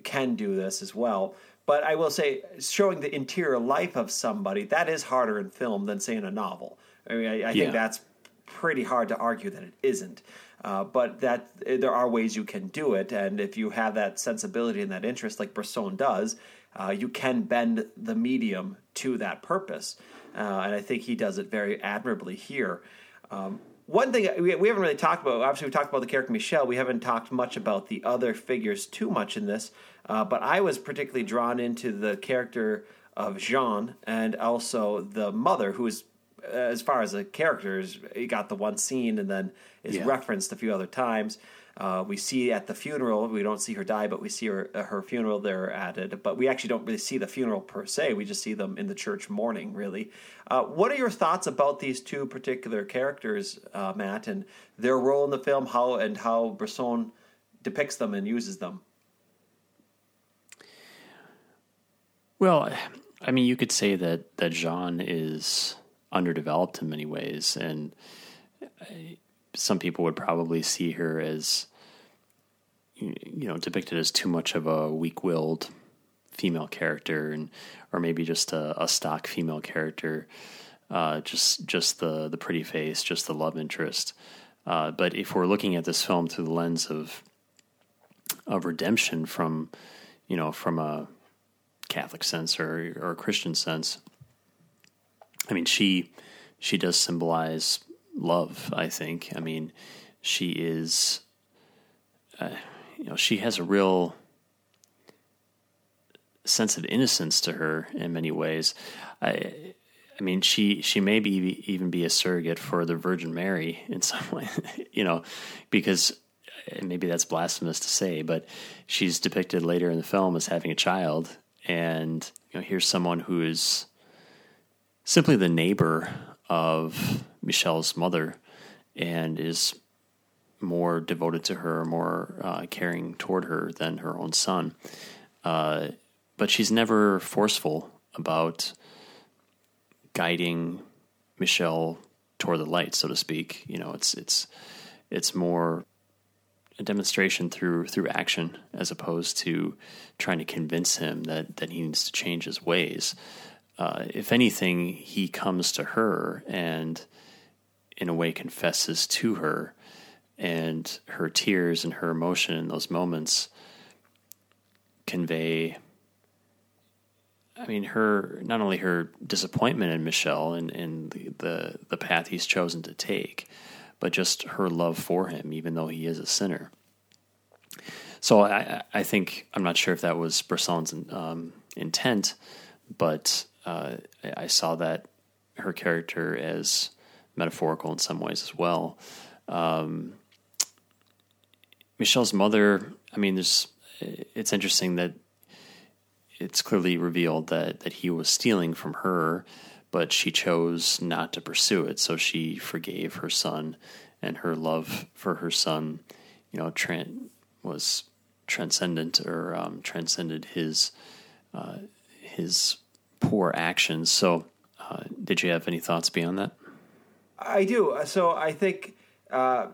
S2: can do this as well. But I will say, showing the interior life of somebody that is harder in film than say in a novel. I mean, I, I yeah. think that's pretty hard to argue that it isn't. Uh, but that there are ways you can do it, and if you have that sensibility and that interest, like Bresson does, uh, you can bend the medium to that purpose. Uh, and I think he does it very admirably here. Um, one thing we, we haven't really talked about, obviously, we talked about the character Michel. We haven't talked much about the other figures too much in this. Uh, but I was particularly drawn into the character of Jean and also the mother, who is, as far as the characters, he got the one scene and then is yeah. referenced a few other times. Uh, we see at the funeral, we don't see her die, but we see her uh, her funeral there added. But we actually don't really see the funeral per se. We just see them in the church mourning, really. Uh, what are your thoughts about these two particular characters, uh, Matt, and their role in the film, how and how Bresson depicts them and uses them?
S1: Well, I mean, you could say that that Jean is underdeveloped in many ways, and some people would probably see her as you know depicted as too much of a weak-willed female character, and or maybe just a, a stock female character, uh, just just the the pretty face, just the love interest. Uh, but if we're looking at this film through the lens of of redemption from you know from a Catholic sense or or a Christian sense. I mean, she she does symbolize love. I think. I mean, she is. Uh, you know, she has a real sense of innocence to her in many ways. I, I mean, she she may be even be a surrogate for the Virgin Mary in some way, you know, because maybe that's blasphemous to say, but she's depicted later in the film as having a child, and you know here's someone who is simply the neighbor of Michel's mother and is more devoted to her, more uh, caring toward her than her own son. Uh, but she's never forceful about guiding Michel toward the light, so to speak. You know, it's it's it's more a demonstration through through action as opposed to trying to convince him that that he needs to change his ways. Uh, if anything, he comes to her and, in a way, confesses to her, and her tears and her emotion in those moments convey. I mean, her not only her disappointment in Michel and, and the, the the path he's chosen to take, but just her love for him, even though he is a sinner. So I, I think I'm not sure if that was Bresson's um, intent, but uh, I saw that her character as metaphorical in some ways as well. Um, Michel's mother, I mean, there's. It's interesting that it's clearly revealed that that he was stealing from her but she chose not to pursue it. So she forgave her son, and her love for her son, you know, tran- was transcendent or um, transcended his uh, his poor actions. So, uh, did you have any thoughts beyond that?
S2: I do. So I think uh,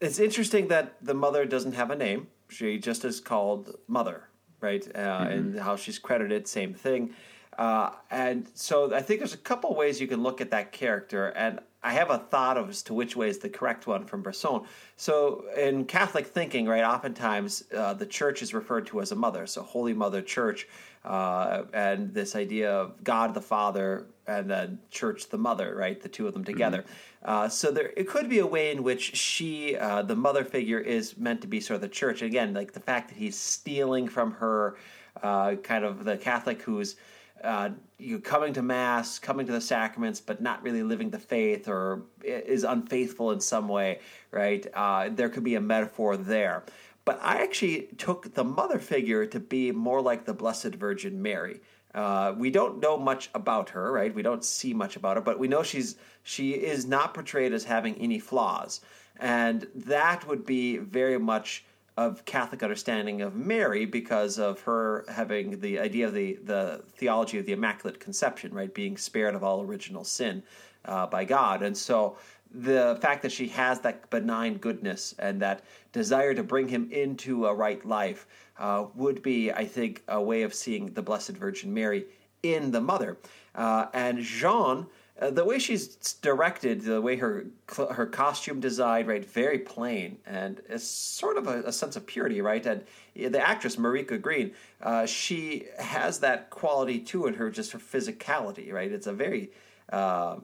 S2: it's interesting that the mother doesn't have a name. She just is called Mother, right? Uh, mm-hmm. And how she's credited, same thing. Uh, and so I think there's a couple ways you can look at that character, and I have a thought of as to which way is the correct one from Bresson. So in Catholic thinking, right, oftentimes uh, the church is referred to as a mother, so Holy Mother Church, uh, and this idea of God the Father and then Church the Mother, right, the two of them together. Mm-hmm. Uh, so there, it could be a way in which she, uh, the mother figure, is meant to be sort of the church. And again, like the fact that he's stealing from her, uh, kind of the Catholic who's uh, you coming to mass, coming to the sacraments, but not really living the faith or is unfaithful in some way, right? Uh, there could be a metaphor there. But I actually took the mother figure to be more like the Blessed Virgin Mary. Uh, we don't know much about her, right? We don't see much about her, but we know she's she is not portrayed as having any flaws, and that would be very much of Catholic understanding of Mary because of her having the idea of the, the theology of the Immaculate Conception, right? Being spared of all original sin uh, by God. And so the fact that she has that benign goodness and that desire to bring him into a right life uh, would be, I think, a way of seeing the Blessed Virgin Mary in the mother. Uh, and Jean uh, the way she's directed, the way her her costume designed, right, very plain, and it's sort of a, a sense of purity, right. And the actress Marika Green, uh, she has that quality too in her, just her physicality, right. It's a very, uh,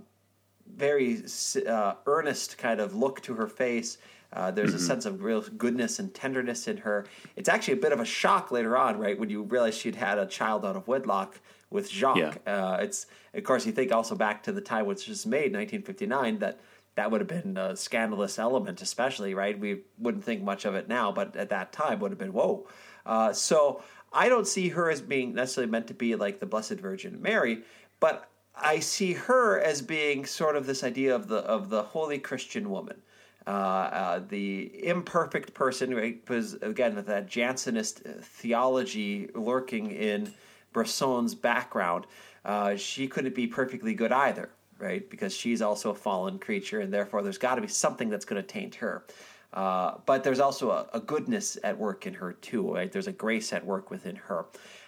S2: very uh, earnest kind of look to her face. Uh, there's mm-hmm. a sense of real goodness and tenderness in her. It's actually a bit of a shock later on, right, when you realize she'd had a child out of wedlock with Jacques. Yeah. Uh, it's of course you think also back to the time when it was made, 1959, that that would have been a scandalous element, especially right. We wouldn't think much of it now, but at that time would have been whoa. Uh, so I don't see her as being necessarily meant to be like the Blessed Virgin Mary, but I see her as being sort of this idea of the of the holy Christian woman. Uh, uh, the imperfect person, right? Because again, with that Jansenist theology lurking in Bresson's background, uh, she couldn't be perfectly good either, right? Because she's also a fallen creature, and therefore there's got to be something that's going to taint her. Uh, but there's also a, a, goodness at work in her too, right? There's a grace at work within her,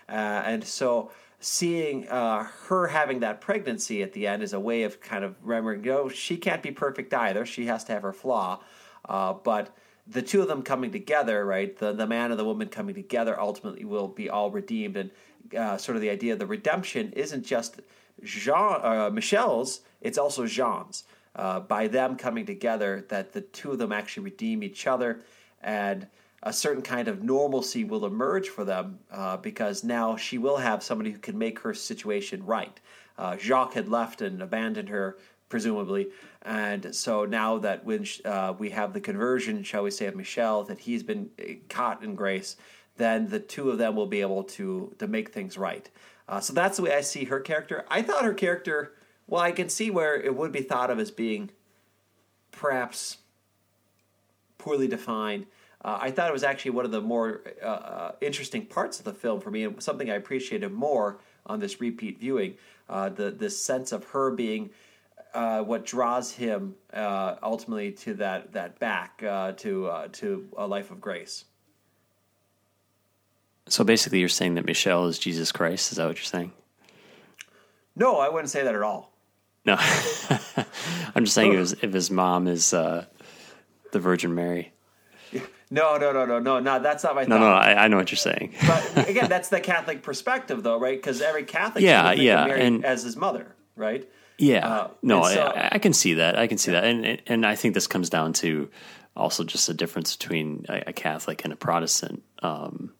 S2: uh, and so seeing uh, her having that pregnancy at the end is a way of kind of remembering, you know, she can't be perfect either. She has to have her flaw, uh, but the two of them coming together, right? The the man and the woman coming together ultimately will be all redeemed, and uh, sort of the idea of the redemption isn't just Jean uh, Michel's; it's also Jean's. Uh, by them coming together, that the two of them actually redeem each other, and a certain kind of normalcy will emerge for them uh, because now she will have somebody who can make her situation right. Uh, Jacques had left and abandoned her, presumably, and so now that when uh, we have the conversion, shall we say, of Michel, that he's been caught in grace then the two of them will be able to to make things right. Uh, so that's the way I see her character. I thought her character, well, I can see where it would be thought of as being perhaps poorly defined. Uh, I thought it was actually one of the more uh, uh interesting parts of the film for me, and something I appreciated more on this repeat viewing. Uh, the this sense of her being uh, what draws him ultimately to that that back to to a life of grace.
S1: So basically, you're saying that Michel is Jesus Christ. Is that what you're saying?
S2: No, I wouldn't say that at all.
S1: No, I'm just saying if his, if his mom is uh, the Virgin Mary.
S2: No, no, no, no, no, no. That's not my.
S1: No, thought. no, I, I, know what you're saying.
S2: but again, that's the Catholic perspective, though, right? Because every Catholic,
S1: yeah, yeah, and,
S2: as his mother, right?
S1: Yeah, uh, no, so, I, I, can see that. I can see that, and and I think this comes down to also just a difference between a, a Catholic and a Protestant. Um,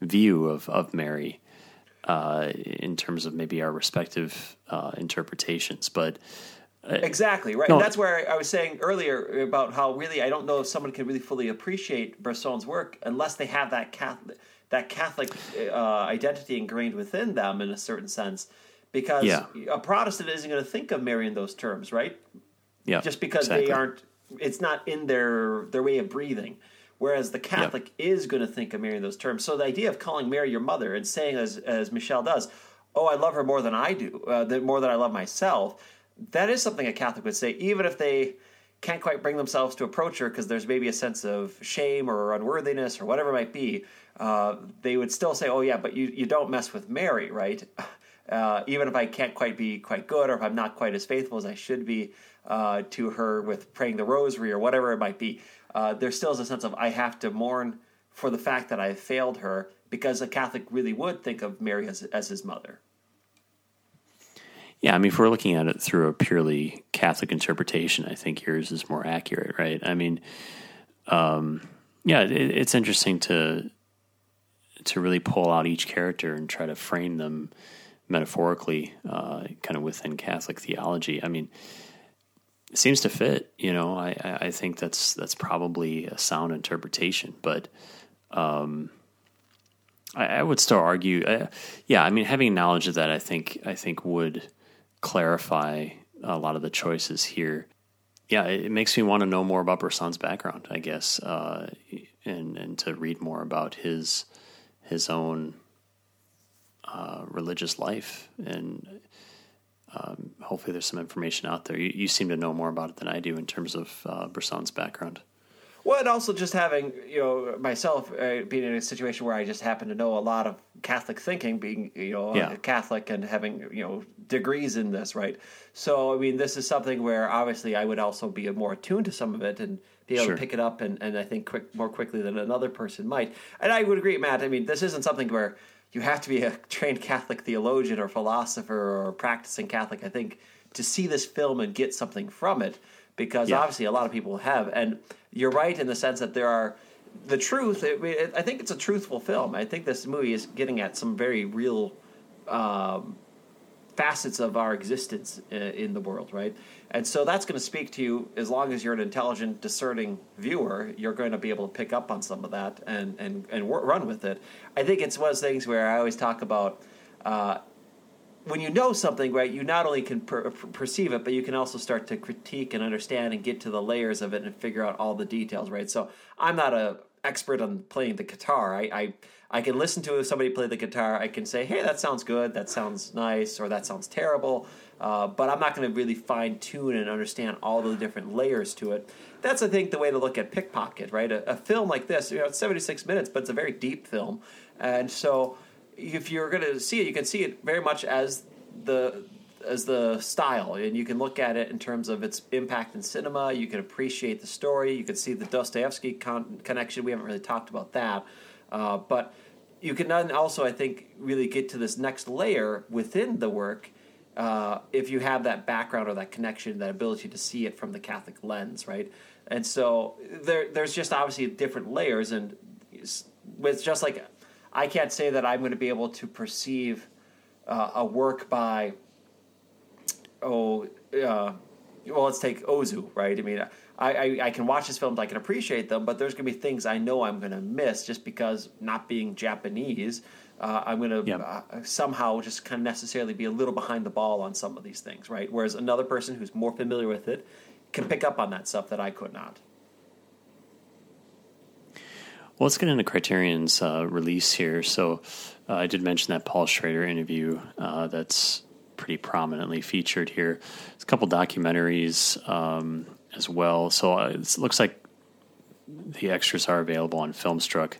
S1: view of of Mary uh, in terms of maybe our respective uh, interpretations, but.
S2: Uh, exactly right, no, that's where I was saying earlier about how really I don't know if someone can really fully appreciate Bresson's work unless they have that Catholic that Catholic uh, identity ingrained within them in a certain sense, because yeah. a Protestant isn't going to think of Mary in those terms, right?
S1: Yeah,
S2: just because exactly. they aren't, it's not in their their way of breathing. Whereas the Catholic is going to think of Mary in those terms. So the idea of calling Mary your mother and saying, as, as Michel does, oh, I love her more than I do, uh, more than I love myself, that is something a Catholic would say, even if they can't quite bring themselves to approach her because there's maybe a sense of shame or unworthiness or whatever it might be. Uh, they would still say, oh, yeah, but you, you don't mess with Mary, right? Uh, even if I can't quite be quite good or if I'm not quite as faithful as I should be uh, to her with praying the rosary or whatever it might be uh, there still is a sense of I have to mourn for the fact that I failed her because a Catholic really would think of Mary as, as his mother.
S1: Yeah, I mean, if we're looking at it through a purely Catholic interpretation, I think yours is more accurate, right? I mean, um, yeah, it, it's interesting to to really pull out each character and try to frame them metaphorically, uh, kind of within Catholic theology. I mean, it seems to fit. You know, I, I think that's that's probably a sound interpretation, but um, I, would still argue. Uh, yeah, I mean, having knowledge of that, I think I think would clarify a lot of the choices here. Yeah, it, makes me want to know more about Bresson's background, I guess, uh, and and to read more about his his own uh, religious life and um, hopefully there's some information out there. You, you, seem to know more about it than I do in terms of uh, Bresson's background.
S2: Well, and also just having you know myself uh, being in a situation where I just happen to know a lot of Catholic thinking, being you know yeah. Catholic and having you know degrees in this, right? So I mean, this is something where obviously I would also be more attuned to some of it and be able sure. to pick it up, and, and I think quick more quickly than another person might. And I would agree, Matt. I mean, this isn't something where you have to be a trained Catholic theologian or philosopher or practicing Catholic, I think, to see this film and get something from it, because yeah. obviously a lot of people have. And you're right in the sense that there are the truth. I think it's a truthful film. I think this movie is getting at some very real um, facets of our existence uh, in the world, right? And so that's going to speak to you as long as you're an intelligent, discerning viewer, you're going to be able to pick up on some of that and, and, and run with it. I think it's one of those things where I always talk about uh, when you know something, right, you not only can per- perceive it, but you can also start to critique and understand and get to the layers of it and figure out all the details, right? So I'm not a expert on playing the guitar. I, I I can listen to somebody play the guitar. I can say, "Hey, that sounds good. That sounds nice," or "That sounds terrible." Uh, but I'm not going to really fine tune and understand all the different layers to it. That's, I think, the way to look at Pickpocket, right? A, a film like this, you know, it's 76 minutes, but it's a very deep film, and so if you're going to see it, you can see it very much as the as the style, and you can look at it in terms of its impact in cinema. You can appreciate the story. You can see the Dostoevsky con- connection. We haven't really talked about that, uh, but you can then also, I think, really get to this next layer within the work uh, if you have that background or that connection, that ability to see it from the Catholic lens, right? And so there, there's just obviously different layers, and with just like I can't say that I'm going to be able to perceive uh, a work by oh uh, well let's take Ozu right I mean I, I, I, can watch his films I can appreciate them but there's going to be things I know I'm going to miss just because not being Japanese uh, I'm going to uh, somehow just kind of necessarily be a little behind the ball on some of these things, right? Whereas another person who's more familiar with it can pick up on that stuff that I could not.
S1: Well, let's get into Criterion's uh, release here. So, uh, I did mention that Paul Schrader interview uh, that's pretty prominently featured here. There's a couple documentaries um, as well. So, uh, it looks like the extras are available on Filmstruck.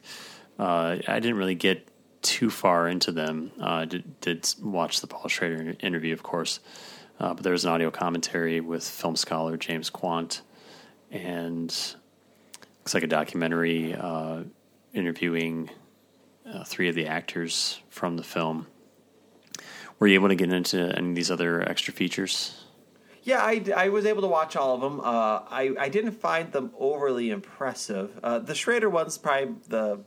S1: I didn't really get too far into them. Uh, did, did watch the Paul Schrader interview, of course, uh, but there was an audio commentary with film scholar James Quandt, and looks like a documentary uh, interviewing uh, three of the actors from the film. Were you able to get into any of these other extra features?
S2: Yeah, I, I was able to watch all of them. Uh, I, I didn't find them overly impressive. Uh, the Schrader one's probably the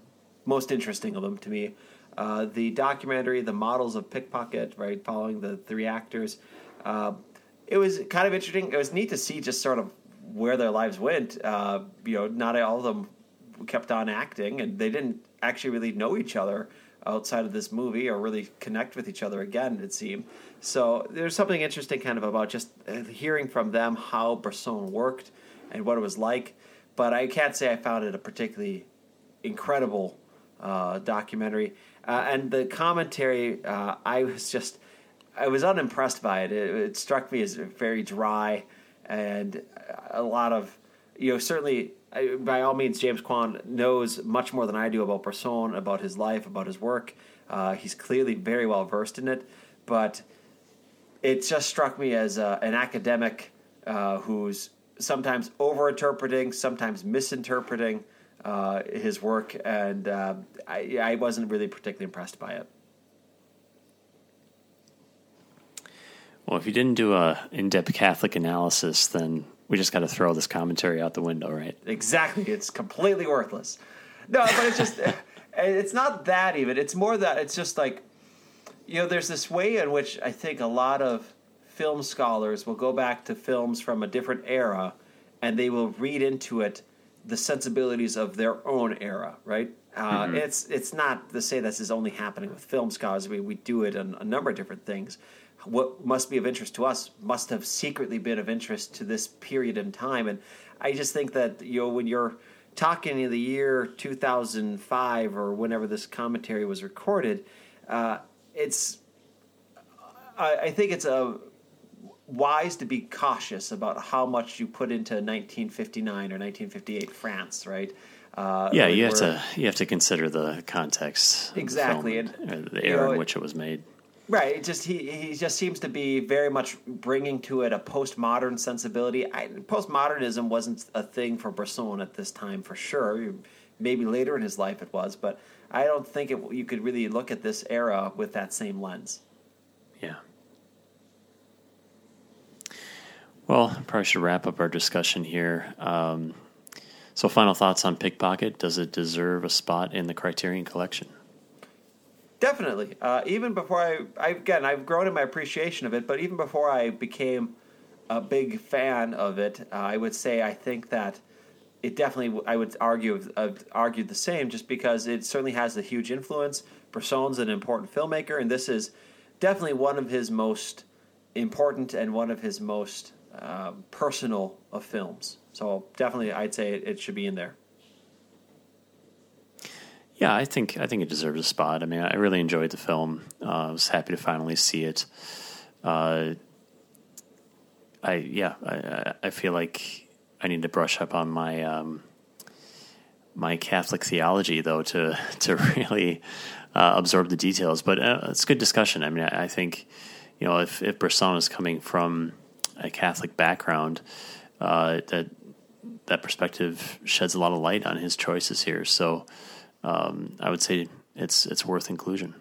S2: most interesting of them to me. Uh, the documentary, The Models of Pickpocket, right, following the three actors, uh, it was kind of interesting. It was neat to see just sort of where their lives went. Uh, you know, not all of them kept on acting, and they didn't actually really know each other outside of this movie or really connect with each other again, it seemed. So there's something interesting kind of about just uh, hearing from them how Bresson worked and what it was like. But I can't say I found it a particularly incredible uh, documentary. Uh, and the commentary, uh, I was just, I was unimpressed by it. it. it. struck me as very dry and a lot of, you know, certainly, by all means, James Quandt knows much more than I do about Bresson, about his life, about his work. Uh, he's clearly very well versed in it, but it just struck me as uh, an academic uh, who's sometimes overinterpreting, sometimes misinterpreting uh, his work, and uh, I, I wasn't really particularly impressed by it.
S1: Well, if you didn't do a in-depth Catholic analysis, then we just got to throw this commentary out the window, right?
S2: Exactly. It's completely worthless. No, but it's just it's not that even. It's more that it's just like you know, there's this way in which I think a lot of film scholars will go back to films from a different era and they will read into it the sensibilities of their own era, right? Uh, mm-hmm. It's it's not to say this is only happening with film scholars. We we do it on a number of different things. What must be of interest to us must have secretly been of interest to this period in time, and I just think that you know when you're talking in the year 2005 or whenever this commentary was recorded, uh, it's I, I think it's a wise to be cautious about how much you put into 1959 or 1958 France, right?
S1: Uh, yeah, you have to you have to consider the context
S2: exactly
S1: and, and the era know, in which it was made.
S2: Right. It just he he just seems to be very much bringing to it a postmodern sensibility. I, postmodernism wasn't a thing for Bresson at this time for sure. Maybe later in his life it was, but I don't think it, you could really look at this era with that same lens.
S1: Yeah. Well, I probably should wrap up our discussion here. Um, so, final thoughts on Pickpocket. Does it deserve a spot in the Criterion collection?
S2: Definitely. Uh, even before I, I, again, I've grown in my appreciation of it, but even before I became a big fan of it, uh, I would say I think that it definitely, I would argue, uh, argued the same, just because it certainly has a huge influence. Bresson's an important filmmaker, and this is definitely one of his most important and one of his most um, personal of films. So definitely, I'd say it, it, should be in there.
S1: Yeah, I think I think it deserves a spot. I mean, I really enjoyed the film. Uh, I was happy to finally see it. Uh, I yeah, I, I feel like I need to brush up on my um, my Catholic theology though to to really uh, absorb the details. But uh, it's good discussion. I mean, I, I, think you know if if is coming from a Catholic background, uh, that that perspective sheds a lot of light on his choices here. So um, I would say it's it's worth inclusion.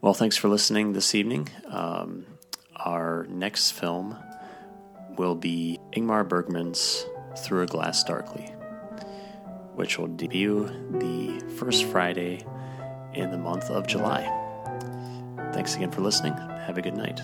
S1: Well, thanks for listening this evening. Um, our next film will be Ingmar Bergman's Through a Glass Darkly, which will debut the first Friday in the month of July. Thanks again for listening. Have a good night.